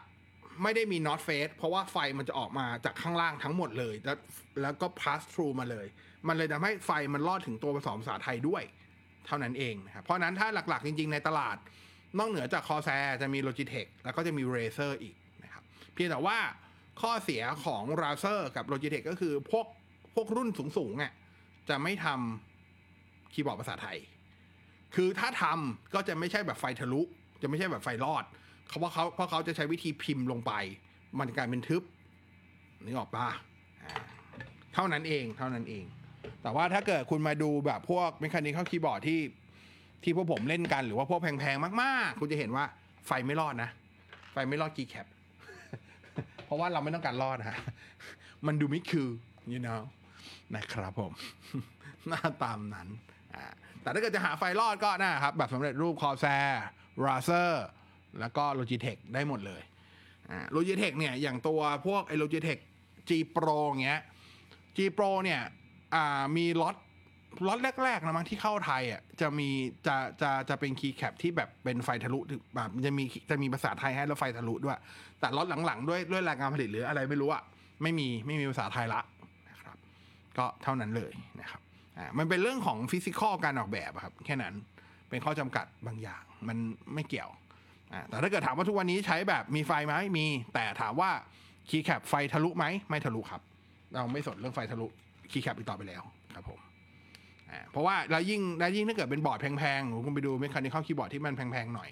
ไม่ได้มี north face เพราะว่าไฟมันจะออกมาจากข้างล่างทั้งหมดเลย แล้วแล้วก็ pass through มาเลย มันเลยทำให้ไฟมันลอดถึงตัวผสมภาษาไทยด้วย เท่านั้นเองนะครับเพราะนั้นถ้าหลักๆจริง ๆ ในตลาด นอกเหนือจาก Corsair จะมี Logitech แล้วก็จะมี Razer อีกนะครับ เพียงแต่ว่าข้อเสียของ Razer กับ Logitech ก็คือพวกพวกรุ่นสูงๆอะจะไม่ทำคีย์บอร์ดภาษาไทย คือถ้าทำก็จะไม่ใช่แบบไฟทะลุ จะไม่ใช่แบบไฟรอดเขาเพราะเขาเพราะเขาจะใช้วิธีพิมพ์ลงไป มันกลายเป็นทึบนึกออกปะเท่านั้นเองเท่านั้นเอง แต่ว่าถ้าเกิดคุณมาดูแบบพวกเมคานิคอลคีย์บอร์ดที่ ที่พวกผมเล่นกันหรือว่าพวกแพงๆ มาก ๆ คุณจะเห็นว่าไฟไม่รอดนะ ไฟไม่รอดคีแคปเพราะว่าเราไม่ต้องการรอดฮะมันดูไม่คือ you know นะครับผม หน้าตามนั้นอ่าแต่ถ้าเกิดจะหาไฟรอดก็นะครับ แบบสำเร็จรูป Corsair Razer แล้วก็ Logitech ได้หมดเลยอ่า Logitech เนี่ย อย่างตัวพวกไอ้ Logitech G Pro เงี้ย G Pro เนี่ยอ่ามีล็อต ล็อตแรกๆนะมั้งที่เข้าไทยอะจะมีจะจะจะเป็น keycap ที่แบบเป็นไฟทะลุแบบจะมีจะมีภาษาไทยให้แล้วไฟทะลุด้วย แต่ล็อตหลังๆ ด้วยด้วยแรงงานผลิตหรืออะไรไม่รู้อะไม่มีไม่มีภาษาไทยละนะครับ ก็เท่านั้นเลยนะครับอ่ามันเป็นเรื่องของ physical การออกแบบครับ แค่นั้นเป็นข้อจำกัดบางอย่าง มันไม่เกี่ยวอ่าแต่ถ้าเกิดถามว่าทุกวันนี้ใช้แบบมีไฟไหมมี แต่ถามว่าkeycap ไฟทะลุไหมไม่ทะลุครับ เราไม่สนเรื่องไฟทะลุ keycap อีกต่อไปแล้วครับผม เพราะว่าแล้วยิ่งแล้วยิ่งถ้าเกิดเป็นบอร์ดแพงๆหรือคุณไปดู mechanical keyboard ที่มันแพงๆหน่อย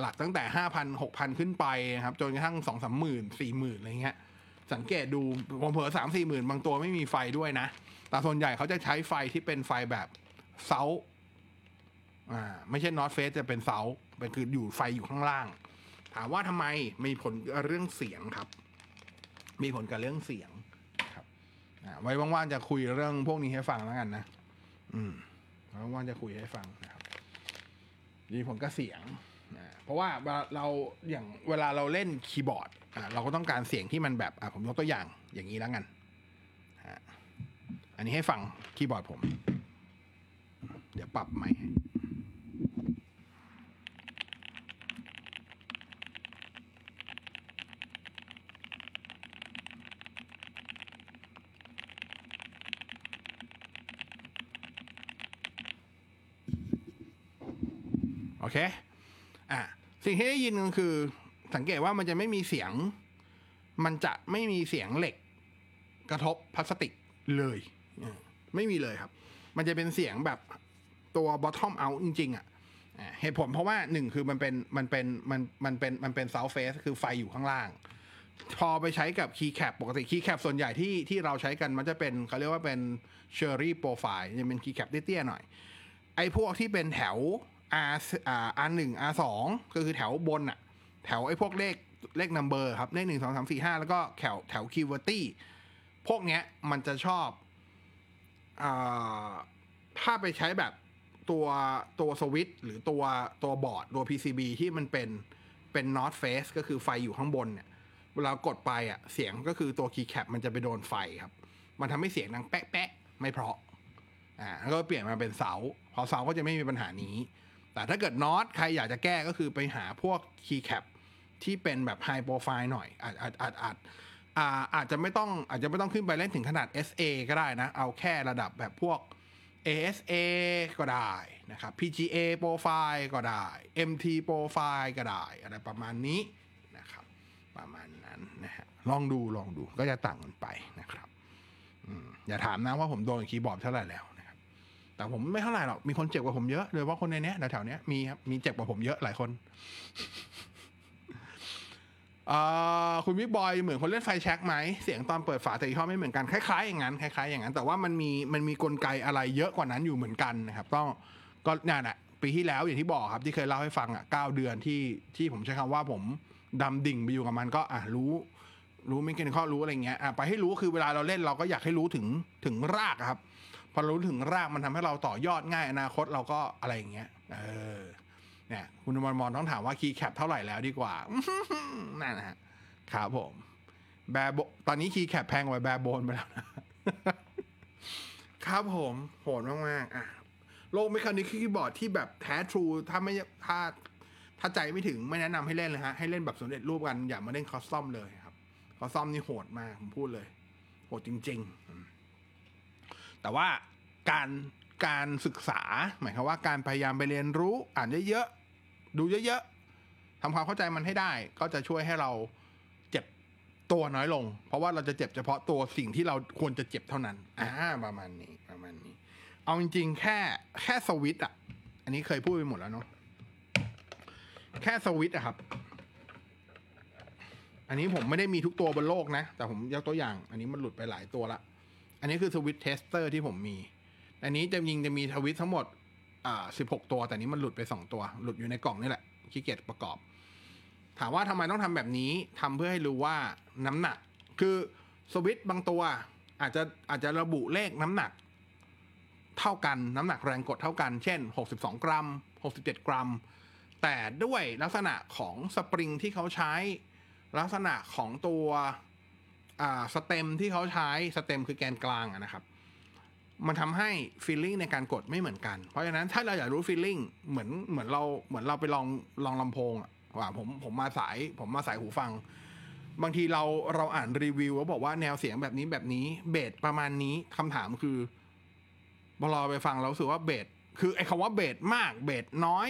หลักตั้งแต่ห้าพันหกพันขึ้นไปนะครับจนกระทั่งสองสามหมื่นสี่หมื่นอะไรเงี้ยสังเกตดูผมเผลอสามสี่หมื่นบางตัวไม่มีไฟด้วยนะ แต่ส่วนใหญ่เขาจะใช้ไฟที่เป็นไฟแบบ south อ่าไม่ใช่ north face จะเป็น southเป็นคืออยู่ไฟอยู่ข้างล่าง ถามว่าทำไมมีผลกับเรื่องเสียงครับ มีผลกับเรื่องเสียงครับอ่าไว้ว่างๆจะคุยเรื่องพวกนี้ให้ฟังแล้วกันนะ อืมไว้ว่างจะคุยให้ฟังนะครับมีผลกับเสียงนะเพราะว่าเราอย่างเวลาเราเล่นคีย์บอร์ดอ่าเราก็ต้องการเสียงที่มันแบบอะผมยกตัวอย่างอย่างนี้แล้วกันอันนี้ให้ฟังคีย์บอร์ดผม เดี๋ยวปรับใหม่ โอเคอะสิ่งที่ได้ยินก็คือสังเกตว่ามันจะไม่มีเสียง มันจะไม่มีเสียงเหล็ก กระทบพลาสติกเลยไม่มีเลยครับ มันจะเป็นเสียงแบบตัว bottom out จริง ๆอะอ่าเหตุผลเพราะว่าหนึ่งคือมันเป็นมันเป็นมันมันเป็นมันเป็น south face คือไฟอยู่ข้างล่าง พอไปใช้กับ keycap ปกติ keycap ส่วนใหญ่ที่ที่เราใช้กันมันจะเป็นเขาเรียกว่าเป็น cherry profile จะเป็น keycap เตี้ยๆหน่อย ไอ้พวกที่เป็นแถว R อ่า R หนึ่ง R สองก็คือแถวบนอะแถวไอ้พวกเลขเลข number ครับ เลขหนึ่งสองสามสี่ห้าแล้วก็แถวแถว QWERTY พวกเนี้ยมันจะชอบอ่าถ้าไปใช้แบบตัวตัวสวิตช์หรือตัวตัวบอร์ดตัว PCB ที่มันเป็นเป็น north face ก็คือไฟอยู่ข้างบนเนี่ยเวลากดไปอะเสียงก็คือตัว keycap มันจะไปโดนไฟครับ มันทำให้เสียงดังแป๊ะแป๊ะๆไม่เพราะอ่าแล้วก็เปลี่ยนมาเป็นเสาพอเสาก็จะไม่มีปัญหานี้ แต่ถ้าเกิด north ใครอยากจะแก้ก็คือไปหาพวก keycap ที่เป็นแบบ high profile หน่อยอาจอาจอาจอาจอาอาจจะไม่ต้องอาจจะไม่ต้องขึ้นไปเล่นถึงขนาด SA ก็ได้นะ เอาแค่ระดับแบบพวก ASA ก็ได้นะครับ PGA โปรไฟล์ก็ได้ MT โปรไฟล์ก็ได้ อะไรประมาณนี้นะครับ ประมาณนั้นนะฮะลองดูลองดูก็จะต่างกันไปนะครับอย่าถามนะว่าผมโดนคีย์บอร์ดเท่าไหร่แล้ว แต่ผมไม่เท่าไหร่หรอก มีคนเจ็บกว่าผมเยอะโดยเฉพาะคนในเนี้ยแถวเนี้ยมีครับ มีเจ็บกว่าผมเยอะหลายคนคุณวิกบอยเหมือนคนเล่นไฟแช็กไหม เสียงตอนเปิดฝาแต่ยี่ห้อไม่เหมือนกัน คล้ายๆอย่างนั้นคล้ายๆอย่างนั้น แต่ว่ามันมีมันมีกลไกอะไรเยอะกว่านั้นอยู่เหมือนกันนะครับ ต้องก็เนี่ยแหละปีที่แล้วอย่างที่บอกครับที่เคยเล่าให้ฟังอะเก้าเดือนที่ที่ผมใช้คำว่าผมดำดิ่งไปอยู่กับมันก็อะรู้ รู้ไม่เกินข้อรู้อะไรเงี้ยอะไปให้รู้คือเวลาเราเล่นเราก็อยากให้รู้ถึงถึงรากครับ พอรู้ถึงรากมันทำให้เราต่อยอดง่ายอนาคตเราก็อะไรอย่างเงี้ย เออ เนี่ย คุณมอนมอนต้องถามว่า keycap เท่าไหร่แล้วดีกว่า นั่นนะฮะครับผม barebone ตอนนี้ keycap แพงกว่า barebone ไปแล้วนะ ครับผมโหดมากๆอะโลก mechanical keyboard ที่แบบแท้ true ถ้าไม่ถ้าถ้าใจไม่ถึงไม่แนะนำให้เล่นเลยฮะ ให้เล่นแบบสำเร็จรูปกันอย่ามาเล่น custom เลยครับคอสตอมนี่โหดมากผมพูดเลย โหดจริง ๆ แต่ว่าการการศึกษา หมายความว่าการพยายามไปเรียนรู้อ่านเยอะๆ ดูเยอะๆทำความเข้าใจมันให้ได้ ก็จะช่วยให้เราเจ็บตัวน้อยลง เพราะว่าเราจะเจ็บเฉพาะตัวสิ่งที่เราควรจะเจ็บเท่านั้นอ่าประมาณนี้ประมาณนี้ เอาจริงๆ แค่แค่สวิตอะอันนี้เคยพูดไปหมดแล้วเนาะแค่สวิตช์อะครับ อันนี้ผมไม่ได้มีทุกตัวบนโลกนะ แต่ผมยกตัวอย่าง อันนี้มันหลุดไปหลายตัวละ อันนี้คือ switch tester ที่ผมมี อันนี้จะยิงจะมีสวิตช์ทั้งหมด อ่าสิบหกตัว แต่นี้มันหลุดไปสองตัว หลุดอยู่ในกล่องนี่แหละขี้เกียจประกอบ ถามว่าทำไมต้องทำแบบนี้ทำเพื่อให้รู้ว่าน้ำหนัก คือสวิตช์บางตัว อาจจะอาจจะระบุเลขน้ำหนัก เท่ากันน้ำหนักแรงกดเท่ากัน เช่น62กรัม67กรัม แต่ด้วยลักษณะของสปริงที่เขาใช้ลักษณะของตัว อ่าสเต็มที่เขาใช้สเต็มคือแกนกลางนะครับ มันทำให้ฟีลลิ่งในการกดไม่เหมือนกัน เพราะฉะนั้นถ้าเราอยากรู้ฟีลลิ่งเหมือนเหมือนเราเหมือนเราไปลองลองลำโพงอะว่าผมผมมาสาย ผมมาสายหูฟัง บางทีเราเราอ่านรีวิวแล้วบอกว่าแนวเสียงแบบนี้แบบนี้เบสประมาณนี้คำถามคือพอเราไปฟังเราสึกว่าเบสคือไอ้คำว่าเบสมากเบสน้อย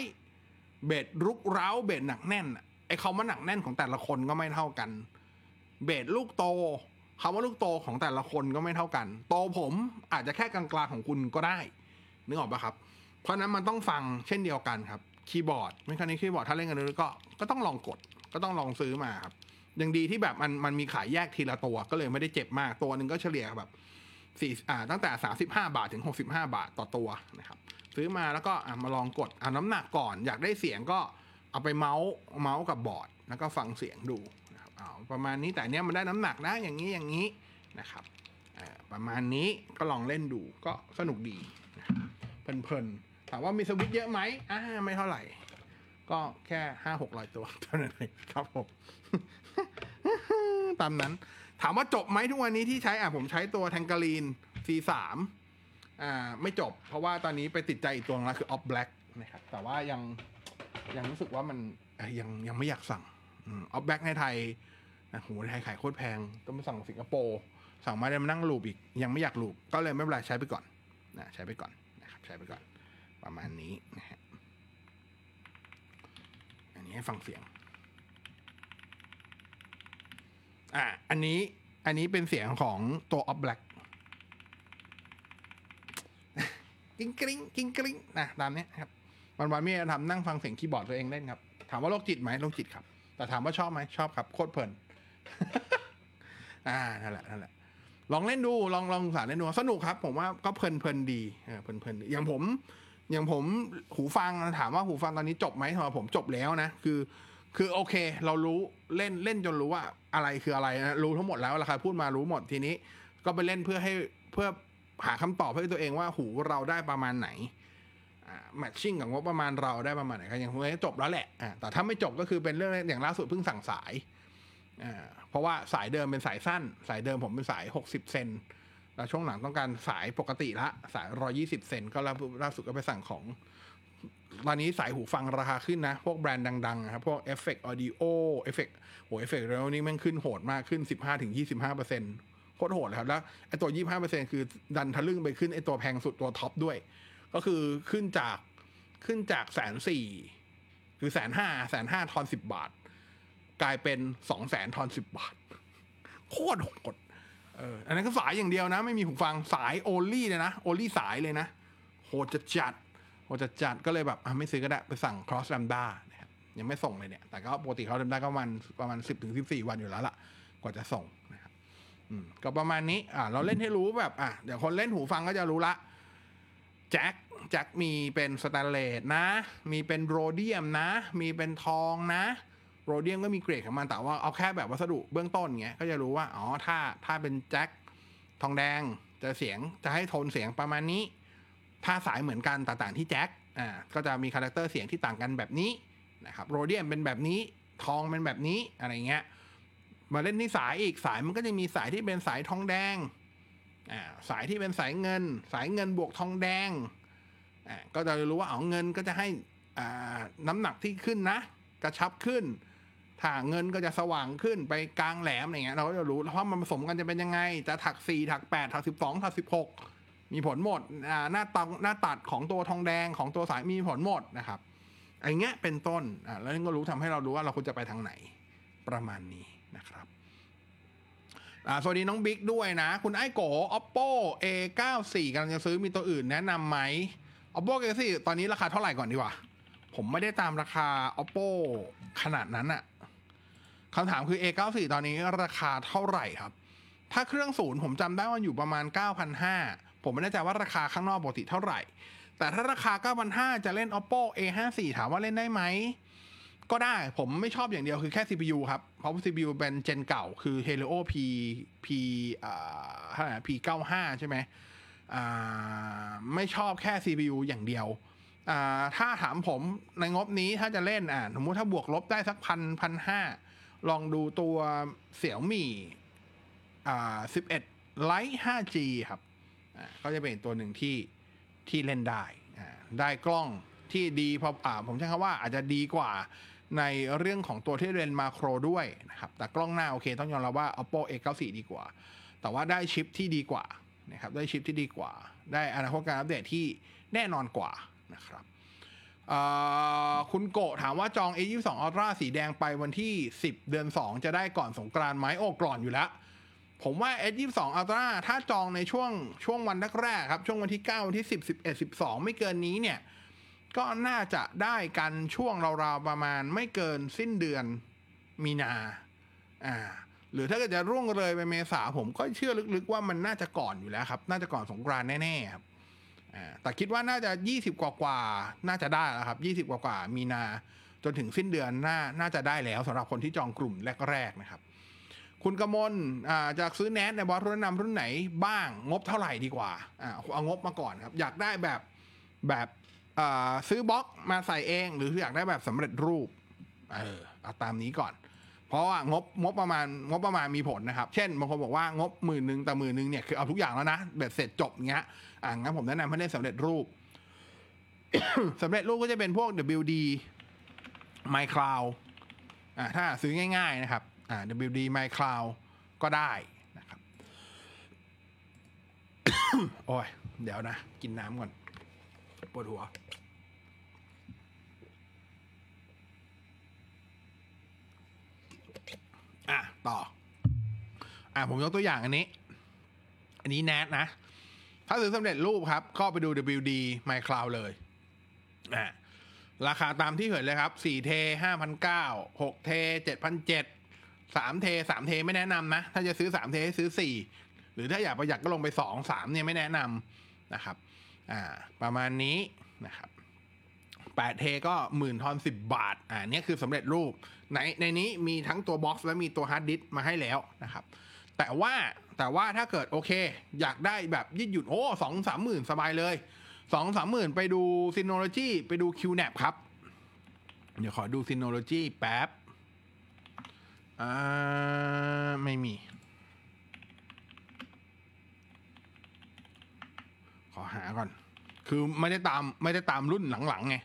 เบสรุกเร้าเบสหนักแน่นไอ้คำว่าหนักแน่นของแต่ละคนก็ไม่เท่ากัน เบสลูกโตคำว่าลูกโตของแต่ละคนก็ไม่เท่ากัน โตผมอาจจะแค่กลางๆของคุณก็ได้ นึกออกปะครับ เพราะนั้นมันต้องฟังเช่นเดียวกันครับคีย์บอร์ดไม่คันนี้คีย์บอร์ดถ้าเล่นกันเลยก็ก็ต้องลองกดก็ต้องลองซื้อมาครับยังดีที่แบบมันมันมีขายแยกทีละตัวก็เลยไม่ได้เจ็บมากตัวหนึ่งก็เฉลี่ยแบบสี่อ่าตั้งแต่สาสิบห้าบาทถึงหกสิบห้าบาทต่อตัวนะครับ ซื้อมาแล้วก็อะมาลองกดเอาน้ำหนักก่อน อยากได้เสียงก็เอาไปเมาส์เมาส์กับบอร์ด แล้วก็ฟังเสียงดู ประมาณนี้แต่เนี้ยมันได้น้ำหนักนะอย่างนี้อย่างนี้นะครับประมาณนี้ก็ลองเล่นดูก็สนุกดีเพลินๆถามว่ามีสวิตเยอะไหมอ่าไม่เท่าไหร่ ก็แค่ห้าหกร้อยตัวเท่านั้นเองครับผมตามนั้น ถามว่าจบไหมทุกวันนี้ที่ใช้อะผมใช้ตัวแทงกาลีน C3 อ่าไม่จบ เพราะว่าตอนนี้ไปติดใจอีกตัวนึงแล้วคือ Off Black นะครับแต่ว่ายังยังรู้สึกว่ามันยังยังไม่อยากสั่งออฟแบ็กในไทย นะโหในไทยขายโคตรแพง ต้องไปสั่งสิงคโปร์สั่งมาได้มานั่งลูบอีก ยังไม่อยากลูบก็เลยไม่เป็นไรใช้ไปก่อนนะใช้ไปก่อนนะครับใช้ไปก่อน ประมาณนี้นะฮะอันนี้ให้ฟังเสียงอะอันนี้อันนี้เป็นเสียงของตัว Off Black กิ้งกริ้งกิ้งกริ้งนะตามนี้ครับวันวันไม่ได้ทำนั่งฟังเสียงคีย์บอร์ดตัวเองเล่นครับ ถามว่าโรคจิตไหมโรคจิตครับ แต่ถามว่าชอบไหมชอบครับ โคตรเพลิน อ่านั่นแหละนั่นแหละลองเล่นดูลองลองสารเล่นดูสนุกครับ ผมว่าก็เพลินเพลินดีเออเพลินเพลินอย่างผม อย่างผมหูฟังถามว่าหูฟังตอนนี้จบไหมสำหรับผมจบแล้วนะคือ คือโอเค เรารู้เล่นเล่นจนรู้ว่าอะไรคืออะไรนะรู้ทั้งหมดแล้วราคาพูดมารู้หมดทีนี้ ก็ไปเล่นเพื่อให้เพื่อหาคำตอบให้ตัวเองว่าหูเราได้ประมาณไหนแมทชิ่งกับงบประมาณเราได้ประมาณไหนก็ยังไม่จบแล้วแหละแต่ถ้าไม่จบก็คือเป็นเรื่องอย่างล่าสุดเพิ่งสั่งสาย เพราะว่าสายเดิมเป็นสายสั้น สายเดิมผมเป็นสาย 60 เซนแล้วช่วงหลังต้องการสายปกติละ สาย 120 เซนก็ล่าล่าสุดก็ไปสั่งของ ตอนนี้สายหูฟังราคาขึ้นนะ พวกแบรนด์ดังๆครับ พวก Effect Audio Effect โห Effect แล้วนี่แมันขึ้นโหดมากขึ้น 15-25%โคตรโหดเลยครับ แล้วไอตัว 25%คือดันทะลึ่งไปขึ้นไอตัวแพงสุดตัวท็อปด้วย ก็คือขึ้นจากขึ้นจากแสนสี่คือแสนห้าแสนห้าทอนสิบบาท กลายเป็นสองแสนทอนสิบบาท โคตรโหดเอออันนั้นก็สายอย่างเดียวนะ ไม่มีหูฟังสายโอลี่เลยนะโอลี่สายเลยนะ โหดจะจัดโหดจะจัดก็เลยแบบไม่ซื้อก็ได้ไปสั่ง cross lambda นะครับยังไม่ส่งเลยเนี่ย แต่ก็ปกติเขาทำได้ก็ประมาณประมาณสิบถึงสิบสี่วันอยู่แล้วล่ะ กว่าจะส่งนะครับอืมก็ประมาณนี้อ่าเราเล่นให้รู้แบบอะเดี๋ยวคนเล่นหูฟังก็จะรู้ละแจ็คแจ็คมีเป็นสแตนเลสนะ มีเป็นโรเดียมนะ มีเป็นทองนะ โรเดียมก็มีเกรดของมันแต่ว่าเอาแค่แบบวัสดุเบื้องต้นเงี้ยก็จะรู้ว่าอ๋อถ้าถ้าเป็นแจ็คทองแดงจะเสียงจะให้โทนเสียงประมาณนี้ ถ้าสายเหมือนกันต่างๆที่แจ็คอ่าก็จะมี character เสียงที่ต่างกันแบบนี้นะครับโรเดียมเป็นแบบนี้ทองเป็นแบบนี้อะไรเงี้ยมาเล่นที่สายอีกสายมันก็จะมีสายที่เป็นสายทองแดงอ่าสายที่เป็นสายเงิน สายเงินบวกทองแดงอ่าก็จะรู้ว่าเอาเงินก็จะให้อ่าน้ำหนักที่ขึ้นนะ กระชับขึ้น ถ้าเงินก็จะสว่างขึ้นไปกลางแหลมอะไรเงี้ยเราก็จะรู้เพราะมันผสมกันจะเป็นยังไง จะถักสี่ถักแปดถักสิบสองถักสิบหกมีผลหมดหน้าตังหน้าตัดของตัวทองแดงของตัวสายมีผลหมดนะครับไอ้เงี้ยเป็นต้นอ่าแล้วนั่นก็รู้ทำให้เรารู้ว่าเราควรจะไปทางไหนประมาณนี้นะครับอ่าสวัสดีน้องบิ๊กด้วยนะ คุณไอ้โก oppo a 9 4กำลังจะซื้อมีตัวอื่นแนะนำไหม oppo a 9 4ตอนนี้ราคาเท่าไหร่ก่อนดีกว่าผมไม่ได้ตามราคา oppo ขนาดนั้นอะ คำถามคือ a 9 4 ตอนนี้ราคาเท่าไหร่ครับ ถ้าเครื่องศูนย์ผมจำได้ว่าอยู่ประมาณ 9,500 ผมไม่แน่ใจว่าราคาข้างนอกปกติเท่าไหร่ แต่ถ้าราคา 9,500 จะเล่น oppo a 5 4 ถามว่าเล่นได้ไหม ก็ได้ผมไม่ชอบอย่างเดียวคือแค่ CPU ครับ เพราะ CPU เป็นเจนเก่าคือ Helio P P อ่าเท่าไหร่นะ P 95 ใช่ไหมอ่าไม่ชอบแค่ CPU อย่างเดียวอ่าถ้าถามผมในงบนี้ถ้าจะเล่นอ่าสมมติถ้าบวกลบได้สักพันพันห้า ลองดูตัวเสี่ยวมี่อ่า11 Lite 5G ครับอ่าก็จะเป็นตัวหนึ่งที่ที่เล่นได้อ่าได้กล้องที่ดีพออ่าผมใช้คำว่าอาจจะดีกว่าในเรื่องของตัวที่เรียนมาโครด้วยนะครับ แต่กล้องหน้าโอเคต้องยอมรับว่า oppo a 9 4 ดีกว่า แต่ว่าได้ชิปที่ดีกว่านะครับ ได้ชิปที่ดีกว่า ได้อนาคตการอัปเดตที่แน่นอนกว่านะครับ คุณโกะถามว่าจอง a 2 2 ultra สีแดงไปวันที่ 10 เดือน 2 จะได้ก่อนสงกรานไหมโอ้ก่อนอยู่แล้ว ผมว่า S 2 2 Ultra ถ้าจองในช่วงช่วงวันแรกๆครับ ช่วงวันที่ 9 วันที่ 10 11 12 ไม่เกินนี้เนี่ย ก็น่าจะได้กันช่วงราวๆประมาณไม่เกินสิ้นเดือนมีนาอ่าหรือถ้าเกิดจะร่วงเลยไปเมษาผมก็เชื่อลึกๆว่ามันน่าจะก่อนอยู่แล้วครับ น่าจะก่อนสงกรานแน่ๆครับ แต่คิดว่าน่าจะยี่สิบกว่าน่าจะได้แล้วครับยี่สิบกว่ามีนาจนถึงสิ้นเดือนน่าน่าจะได้แล้วสำหรับคนที่จองกลุ่มแรกๆนะครับ คุณกมลจากซื้อแนทในบอสรุ่นนำรุ่นไหนบ้างงบเท่าไหร่ดีกว่าอ่าเอางบมาก่อนครับ อยากได้แบบแบบซื้อบล็อกมาใส่เอง หรืออยากได้แบบสำเร็จรูปเออเอาตามนี้ก่อน เพราะว่างบงบประมาณงบประมาณมีผลนะครับ เช่นบางคนบอกว่างบหมื่นหนึ่งแต่หมื่นหนึ่งเนี่ยคือเอาทุกอย่างแล้วนะเบ็ดเสร็จจบเงี้ยอ่างั้นผมแนะนำให้เล่นสำเร็จรูป สำเร็จรูปก็จะเป็นพวก WD MyCloud อ่าถ้าซื้อง่าย ๆ นะครับอ่า WD MyCloud ก็ได้นะครับ โอ้ย เดี๋ยวนะ กินน้ำก่อนปวดหัว อะ ต่อ อะผมยกตัวอย่างอันนี้ อันนี้แนทนะ ถ้าซื้อสำเร็จรูปครับ ก็ไปดู WD MyCloud เลยอะราคาตามที่เห็นเลยครับ4เท5,900 6เท7,700 3เท3เทไม่แนะนำนะ ถ้าจะซื้อ 3 เทให้ซื้อ 4 หรือถ้าอยากประหยัดก็ลงไป 2 3เนี่ยไม่แนะนำนะครับ อ่า ประมาณนี้นะครับ 8เทก็หมื่นทอน10บาท อ่าเนี่ยคือสำเร็จรูป ในในนี้มีทั้งตัว box และมีตัวฮาร์ดดิสก์มาให้แล้วนะครับ แต่ว่าแต่ว่าถ้าเกิดโอเค อยากได้แบบยืดหยุ่นโอ้สองสามหมื่นสบายเลยสองสามหมื่นไปดูซินโนโลจีไปดู QNAP ครับ เดี๋ยวขอดูซินโนโลจีแป๊บอ่าไม่มี ขอหาก่อน คือไม่ได้ตามไม่ได้ตามรุ่นหลังๆไง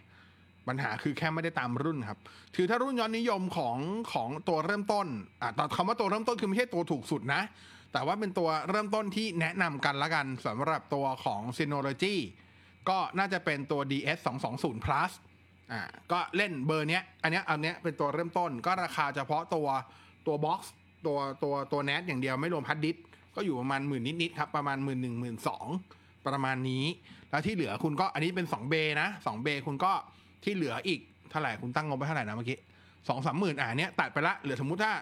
ปัญหาคือแค่ไม่ได้ตามรุ่นครับ คือถ้ารุ่นยอดนิยมของของตัวเริ่มต้นอะคำว่าตัวเริ่มต้นคือไม่ใช่ตัวถูกสุดนะ แต่ว่าเป็นตัวเริ่มต้นที่แนะนำกันละกันสำหรับตัวของ Synology ก็น่าจะเป็นตัว DS 2 2 0 plus อ่าก็เล่นเบอร์เนี้ย อันเนี้ยอันเนี้ยเป็นตัวเริ่มต้น ก็ราคาเฉพาะตัวตัวบ็อกซ์ตัวตัวตัวแนทอย่างเดียวไม่รวมพัดดิสก็อยู่ประมาณหมื่นนิดๆครับประมาณหมื่นหนึ่งหมื่นสองประมาณนี้ แล้วที่เหลือคุณก็อันนี้เป็น 2 เบนะ 2 เบคุณก็ ที่เหลืออีกเท่าไหร่คุณตั้งงบไปเท่าไหร่นะเมื่อกี้สองสามหมื่นอ่าเนี้ยตัดไปละเหลือสมมุติถ้า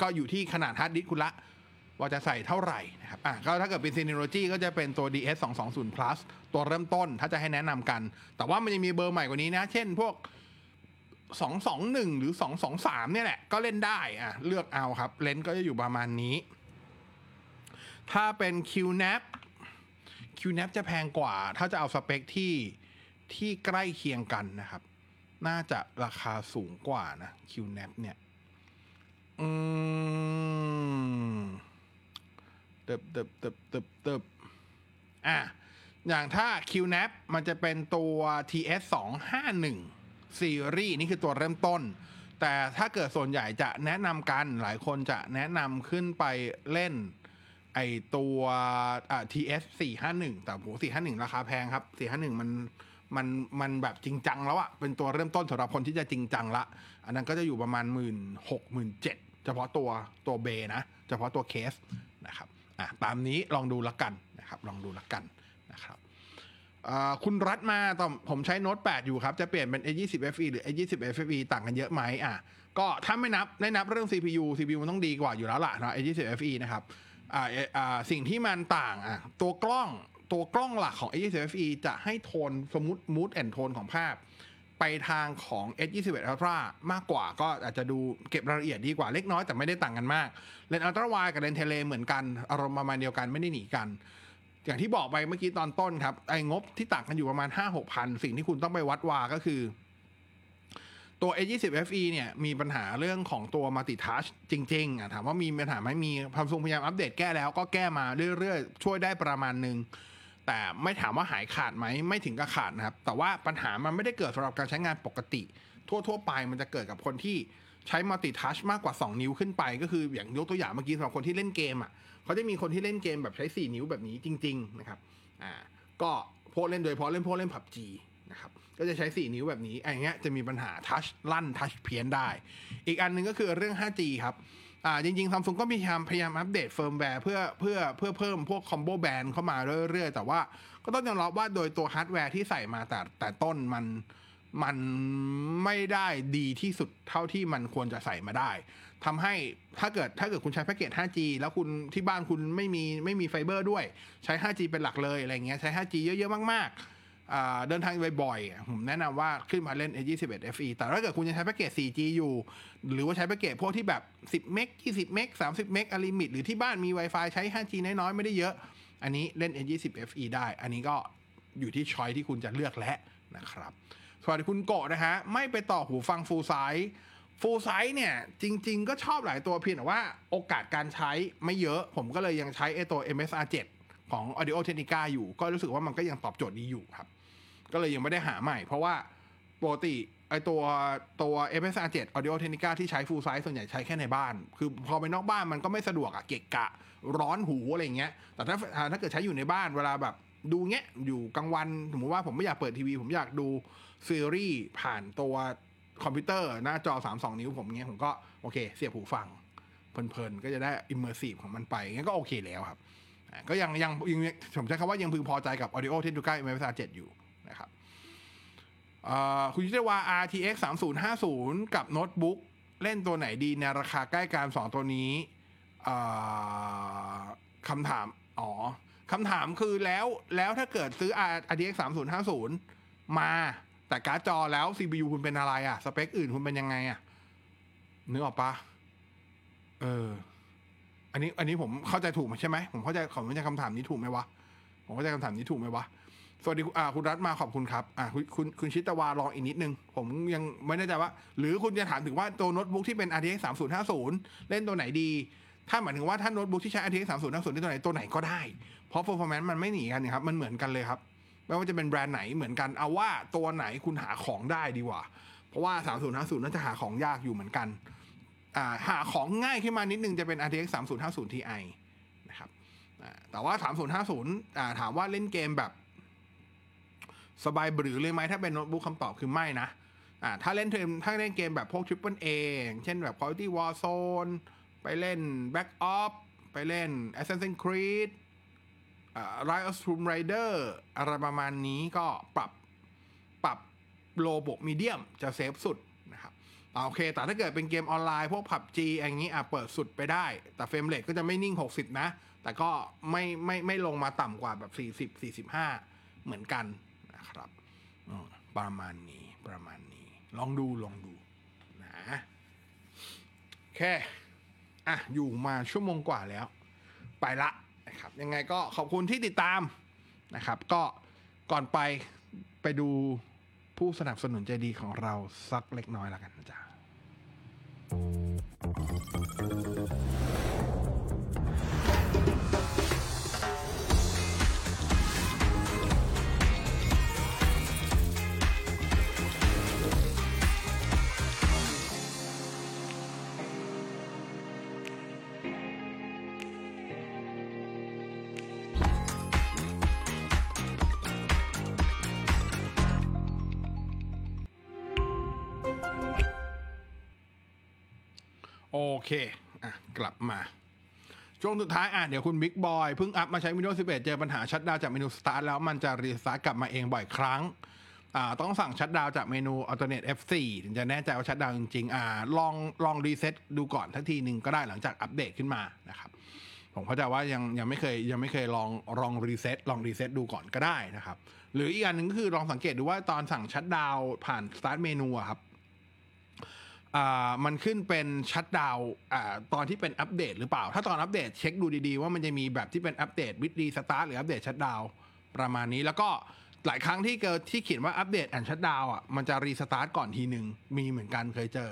ก็อยู่ที่ขนาดฮาร์ดดิสคุณละ ว่าจะใส่เท่าไหร่นะครับอะก็ถ้าเกิดเป็น Synology ก็จะเป็นตัว DS 220 plus ตัวเริ่มต้นถ้าจะให้แนะนำกัน แต่ว่ามันจะมีเบอร์ใหม่กว่านี้นะ เช่นพวก 221 หรือ 223 เนี่ยแหละ ก็เล่นได้อะเลือกเอาครับ range ก็จะอยู่ประมาณนี้ ถ้าเป็น QNAP QNAP จะแพงกว่า ถ้าจะเอาสเปคที่ ที่ใกล้เคียงกันนะครับ น่าจะราคาสูงกว่านะ QNAP เนี่ย อืมเติบเติบเติบเติบเติบอะ อย่างถ้า QNAP มันจะเป็นตัว TS 2 5 1ซีรีส์นี่คือตัวเริ่มต้น แต่ถ้าเกิดส่วนใหญ่จะแนะนำกันหลายคนจะแนะนำขึ้นไปเล่นไอตัวอ่า TS 451แต่โห451 ราคาแพงครับ 451 มัน มันมันแบบจริงจังแล้วอะเป็นตัวเริ่มต้นสำหรับคนที่จะจริงจังละ อันนั้นก็จะอยู่ประมาณหมื่นหกหมื่นเจ็ดเฉพาะตัวตัวเบนะ เฉพาะตัวเคสนะครับอะตามนี้ลองดูละกันนะครับ ลองดูละกันนะครับอ่าคุณรัฐมาตอนผมใช้โน้ต8 อยู่ครับ จะเปลี่ยนเป็น A20 FE หรือ A20 FE ต่างกันเยอะไหมอะก็ถ้าไม่นับไม่นับเรื่อง CPU CPU มันต้องดีกว่าอยู่แล้วล่ะเนาะ A20 FE นะครับอ่าอ่าสิ่งที่มันต่างอะตัวกล้อง ตัวกล้องหลักของ A20 FE จะให้โทนสมมติ mood and tone ของภาพ ไปทางของ S21 Ultra มากกว่าก็อาจจะดูเก็บรายละเอียดดีกว่าเล็กน้อยแต่ไม่ได้ต่างกันมากเลนส์ Ultra Wide กับเลนส์เทเลเหมือนกันอารมณ์ประมาณเดียวกันไม่ได้หนีกันอย่างที่บอกไปเมื่อกี้ตอนต้นครับ ไอ้งบที่ต่างกันอยู่ประมาณ 5 6 พัน สิ่งที่คุณต้องไปวัดวาก็คือ ตัว A20 FE เนี่ย มีปัญหาเรื่องของตัว Multi Touch จริงๆอะถามว่ามีปัญหาไหมมีพัมซุงพยายามอัปเดตแก้แล้วก็แก้มาเรื่อย ๆ ช่วยได้ประมาณหนึ่ง แต่ไม่ถามว่าหายขาดไหมไม่ถึงกับขาดนะครับ แต่ว่าปัญหามันไม่ได้เกิดสำหรับการใช้งานปกติ ทั่ว ๆ ไปมันจะเกิดกับคนที่ใช้มัลติทัชมากกว่า 2 นิ้วขึ้นไป ก็คืออย่างยกตัวอย่างเมื่อกี้สำหรับคนที่เล่นเกมอะเขาจะมีคนที่เล่นเกมแบบใช้ 4 นิ้วแบบนี้จริง ๆ นะครับอ่าก็พวกเล่นโดยเฉพาะเล่นพวกเล่น PUBG นะครับก็จะใช้ 4 นิ้วแบบนี้ไอ้เงี้ยจะมีปัญหา touch ลั่น touch เพี้ยนได้ อีกอันหนึงก็คือเรื่อง 5G ครับ อ่าจริงๆซัมซุงก็พยายามพยายามอัปเดตเฟิร์มแวร์เพื่อเพื่อเพื่อเพิ่มพวก combo band เข้ามาเรื่อยๆ แต่ว่าก็ต้องยอมรับว่าโดยตัวฮาร์ดแวร์ที่ใส่มาแต่แต่ต้นมันมันไม่ได้ดีที่สุดเท่าที่มันควรจะใส่มาได้ทำให้ถ้าเกิดถ้าเกิดคุณใช้แพ็กเกจ 5G แล้วคุณที่บ้านคุณไม่มีไม่มีไฟเบอร์ด้วย ใช้ 5G เป็นหลักเลยอะไรเงี้ยใช้ 5G เยอะๆมากๆ เดินทางบ่อยๆผมแนะนำว่าขึ้นมาเล่น S21 FE แต่ถ้าเกิดคุณยังใช้แพ็กเกจ 4G อยู่ หรือว่าใช้แพ็กเกจพวกที่แบบ 10 เมก 20 เมก 30 เมก unlimit หรือที่บ้านมี Wi-Fi ใช้ 5G น้อยๆ ไม่ได้เยอะ อันนี้เล่น S20 FE ได้ อันนี้ก็อยู่ที่ choice ที่คุณจะเลือกแล้วนะครับสวัสดีคุณโกะนะฮะ ไม่ไปต่อหูฟัง full sizeฟูลไซส์เนี่ย จริง ๆ ก็ชอบหลายตัวเพียงแต่ว่าโอกาสการใช้ไม่เยอะ ผมก็เลยยังใช้ไอตัว MSR 7ของ Audio Technica อยู่ ก็รู้สึกว่ามันก็ยังตอบโจทย์ดีอยู่ครับ ก็เลยยังไม่ได้หาใหม่ เพราะว่าปกติไอตัวตัว MSR 7 Audio Technica ที่ใช้ full size ส่วนใหญ่ใช้แค่ในบ้าน คือพอไปนอกบ้านมันก็ไม่สะดวกอะเกะกะ ร้อนหูอะไรเงี้ย แต่ถ้าถ้าเกิดใช้อยู่ในบ้านเวลาแบบดูเงี้ยอยู่กลางวันสมมติว่าผมไม่อยากเปิดทีวี ผมอยากดูซีรีส์ผ่านตัวคอมพิวเตอร์หน้าจอ 32 นิ้วผมเงี้ยผมก็โอเค เสียบหูฟังเพลินๆ ก็จะได้ immersive ของมันไปงั้นก็โอเคแล้วครับ ก็ยังยังยังผมใช้คำว่ายังพึงพอใจกับ Audio Technica MSR 7อยู่ นะครับเอ่อคุณยิตวา RTX 3050 กับโน้ตบุ๊กเล่นตัวไหนดีในราคาใกล้กันสองตัวนี้คำถาม อ๋อคำถามคือแล้วแล้วถ้าเกิดซื้อ RTX 3050 มาแต่การ์ดจอแล้ว CPU คุณเป็นอะไรอะสเปคอื่นคุณเป็นยังไงอะนึกออกปะเออ อันนี้ อันนี้ผมเข้าใจถูกไหมใช่ไหมผมเข้าใจผมเข้าใจคำถามนี้ถูกไหมวะ ผมเข้าใจคำถามนี้ถูกไหมวะ สวัสดีคุณอ่าคุณรัฐมาขอบคุณครับอ่าคุณคุณคุณชิตวาลองอีกนิดนึง ผมยังไม่แน่ใจว่า หรือคุณจะถามถึงว่าตัวโน้ตบุ๊กที่เป็น RTX 3050 เล่นตัวไหนดี ถ้าหมายถึงว่าถ้าโน้ตบุ๊กที่ใช้ RTX 3050เล่นตัวไหนตัวไหนก็ได้ เพราะ performance มันไม่หนีกันนะครับ มันเหมือนกันเลยครับ ไม่ว่าจะเป็นแบรนด์ไหนเหมือนกัน เอาว่าตัวไหนคุณหาของได้ดีกว่า เพราะว่า 3050น่าจะหาของยากอยู่เหมือนกันอ่าหาของง่ายขึ้นมานิดนึงจะเป็น RTX 3050 Ti นะครับแต่ว่า 3050อ่าถามว่าเล่นเกมแบบ สบายบรือเลยไหมถ้าเป็นโน้ตบุ๊กคำตอบคือไม่นะอ่าถ้าเล่นเกมถ้าเล่นเกมแบบพวก Triple A องเช่นแบบ Quality Warzone ไปเล่น Back Ops ไปเล่น Assassin's Creed อ่า Rise of Tomb Raider อะไรประมาณนี้ก็ปรับปรับโลบกมีเดียมจะเซฟสุดนะครับโอเค แต่ถ้าเกิดเป็นเกมออนไลน์พวกผับจีอย่างนี้อะเปิดสุดไปได้ แต่เฟรมเรทก็จะไม่นิ่ง 60 นะ แต่ก็ไม่ไม่ไม่ลงมาต่ำกว่าแบบ 40 45 เหมือนกัน นะครับประมาณนี้ประมาณนี้ ลองดูลองดูนะแค่อะอยู่มาชั่วโมงกว่าแล้ว ไปละนะครับ ยังไงก็ขอบคุณที่ติดตามนะครับ ก็ก่อนไปไปดูผู้สนับสนุนใจดีของเราสักเล็กน้อยแล้วกันนะจ๊ะ เคอะกลับมา ช่วงสุดท้ายอะเดี๋ยวคุณบิ๊กบอยเพิ่งอัพมาใช้ Windows 11 เจอปัญหา shutdown จากเมนู Start แล้วมันจะรีสตาร์ทกลับมาเองบ่อยครั้งอ่าต้องสั่ง shutdown จากเมนู Alternate F4 ถึงจะแน่ใจว่า shutdown จริงๆอ่าลองลองรีเซ็ตดูก่อนสักทีหนึ่งก็ได้หลังจากอัปเดตขึ้นมานะครับผมเข้าใจว่ายังยังไม่เคยยังไม่เคยลองลองรีเซ็ตลองรีเซ็ตดูก่อนก็ได้นะครับ หรืออีกอันหนึ่งก็คือลองสังเกตดูว่าตอนสั่ง shutdownผ่าน Start เมนูครับ มันขึ้นเป็น shutdown ตอนที่เป็นอัปเดตหรือเปล่า ถ้าตอนอัปเดตเช็คดูดีๆ ว่ามันจะมีแบบที่เป็น update restart หรือ update shutdown ประมาณนี้แล้วก็หลายครั้งที่เกิดที่เขียนว่า update and shutdown อะมันจะรีสตาร์ทก่อนทีหนึ่งมีเหมือนกันเคยเจอ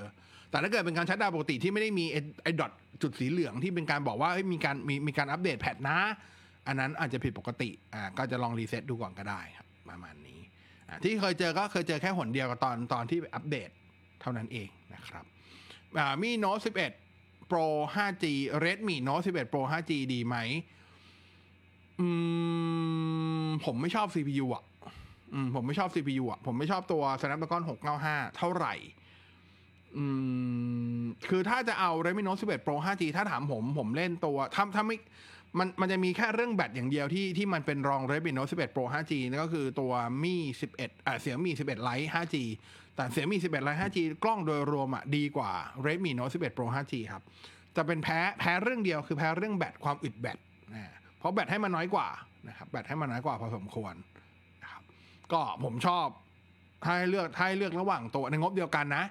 แต่ถ้าเกิดเป็นการ shutdown ปกติที่ไม่ได้มีไอ้ dot จุดสีเหลืองที่เป็นการบอกว่ามีการมีมีการอัปเดต patch นะ อันนั้นอาจจะผิดปกติอ่าก็จะลองรีเซ็ตดูก่อนก็ได้ครับประมาณนี้ที่เคยเจอก็เคยเจอแค่หนเดียวกับตอนตอนที่อัปเดต เท่านั้นเองนะครับมี Note 11 Pro 5G Redmi Note 11 Pro 5G ดีไหมอืมผมไม่ชอบ CPU อะอืมผมไม่ชอบ CPU อะ ผมไม่ชอบตัว Snapdragon 695 เท่าไหร่ อืม คือถ้าจะเอา Redmi Note 11 Pro 5G ถ้าถามผม ผมเล่นตัวถ้าถ้าไม่ มันมันจะมีแค่เรื่องแบตอย่างเดียวที่ที่มันเป็นรอง Redmi Note 11 Pro 5G นั่นก็คือตัวมี11อ่าเสียมี11 Lite 5G แต่เสียมี11 Lite 5G กล้องโดยรวมอะดีกว่า Redmi Note 11 Pro 5G ครับ จะเป็นแพ้แพ้เรื่องเดียวคือแพ้เรื่องแบตความอึดแบตนะเพราะแบตให้มันน้อยกว่านะครับแบตให้มันน้อยกว่าพอสมควรนะครับก็ผมชอบให้เลือกให้เลือกระหว่างตัวในงบเดียวกันนะ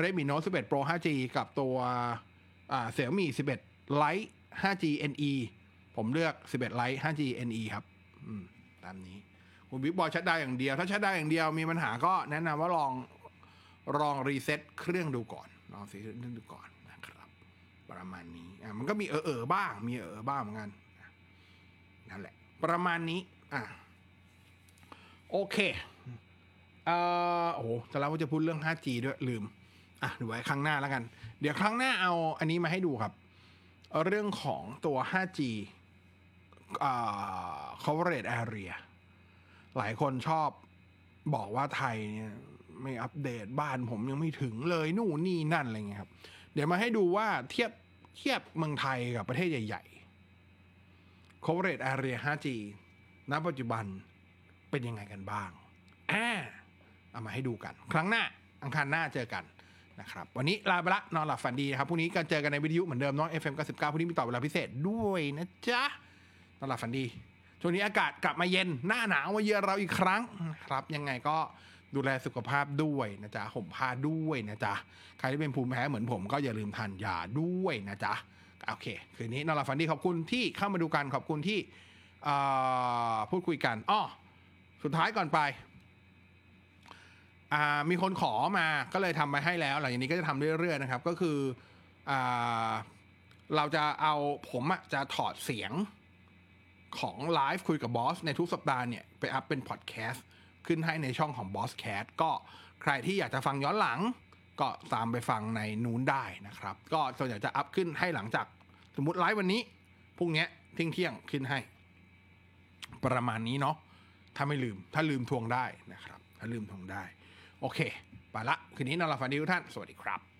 Redmi Note 11 Pro 5G กับตัวอ่าเสี่ยมี11 Lite 5G NE ผมเลือก 11 Lite 5G NE ครับตามนี้คุณบิ๊กบอย shutdown อย่างเดียว ถ้า shutdown อย่างเดียวมีปัญหาก็แนะนำว่าลองลองรีเซ็ตเครื่องดูก่อน ลองรีเซ็ตเครื่องดูก่อนนะครับ ประมาณนี้อะมันก็มีเออเออบ้าง มีเออเออบ้างเหมือนกันนั่นแหละ ประมาณนี้อะโอเคเอ่อโอ้โหจะเล่าว่าจะพูดเรื่อง 5G ด้วยลืมอะเดี๋ยวไว้ครั้งหน้าแล้วกัน เดี๋ยวครั้งหน้าเอาอันนี้มาให้ดูครับ เรื่องของตัว 5G coverage area หลายคนชอบบอกว่าไทยเนี่ยไม่อัปเดตบ้านผมยังไม่ถึงเลยนู่นนี่นั่นอะไรเงี้ยครับ เดี๋ยวมาให้ดูว่าเทียบเทียบเมืองไทยกับประเทศใหญ่ๆ coverage area 5G ณ ปัจจุบันเป็นยังไงกันบ้างอ่าเอามาให้ดูกัน ครั้งหน้าอังคารหน้าเจอกันนะครับวันนี้ลาไปละนอนหลับฝันดีนะครับพรุ่งนี้ก็เจอกันในวิทยุเหมือนเดิมเนาะ FM 99พรุ่งนี้มีต่อเวลาพิเศษด้วยนะจ๊ะ นอนหลับฝันดี ช่วงนี้อากาศกลับมาเย็นหน้าหนาวมาเยือนเราอีกครั้งครับ ยังไงก็ดูแลสุขภาพด้วยนะจ๊ะห่มผ้าด้วยนะจ๊ะ ใครที่เป็นภูมิแพ้เหมือนผมก็อย่าลืมทานยาด้วยนะจ๊ะ โอเค คืนนี้นอนหลับฝันดีขอบคุณที่เข้ามาดูกันขอบคุณที่พูดคุยกันอ้อสุดท้ายก่อนไปมีคนขอมาก็เลยทำมาให้แล้ว หลังจากนี้ก็จะทำเรื่อยๆนะครับ ก็คืออเราจะเอาผมจะถอดเสียง ของไลฟ์คุยกับบอสในทุกสัปดาห์เนี่ย ไปอัพเป็นพอดแคสต์ขึ้นให้ในช่องของ Boss Cat ก็ใครที่อยากจะฟังย้อนหลัง ก็ตามไปฟังในนู้นได้นะครับ ก็ส่วนใหญ่จะอัพขึ้นให้หลังจากสมมติไลฟ์วันนี้พรุ่งนี้เที่ยงเที่ยงขึ้นให้ ประมาณนี้เนาะถ้าไม่ลืมถ้าลืมทวงได้นะครับ ถ้าลืมทวงได้ โอเค ไปละ คืนนี้นอนหลับฝันดีทุกท่าน สวัสดีครับ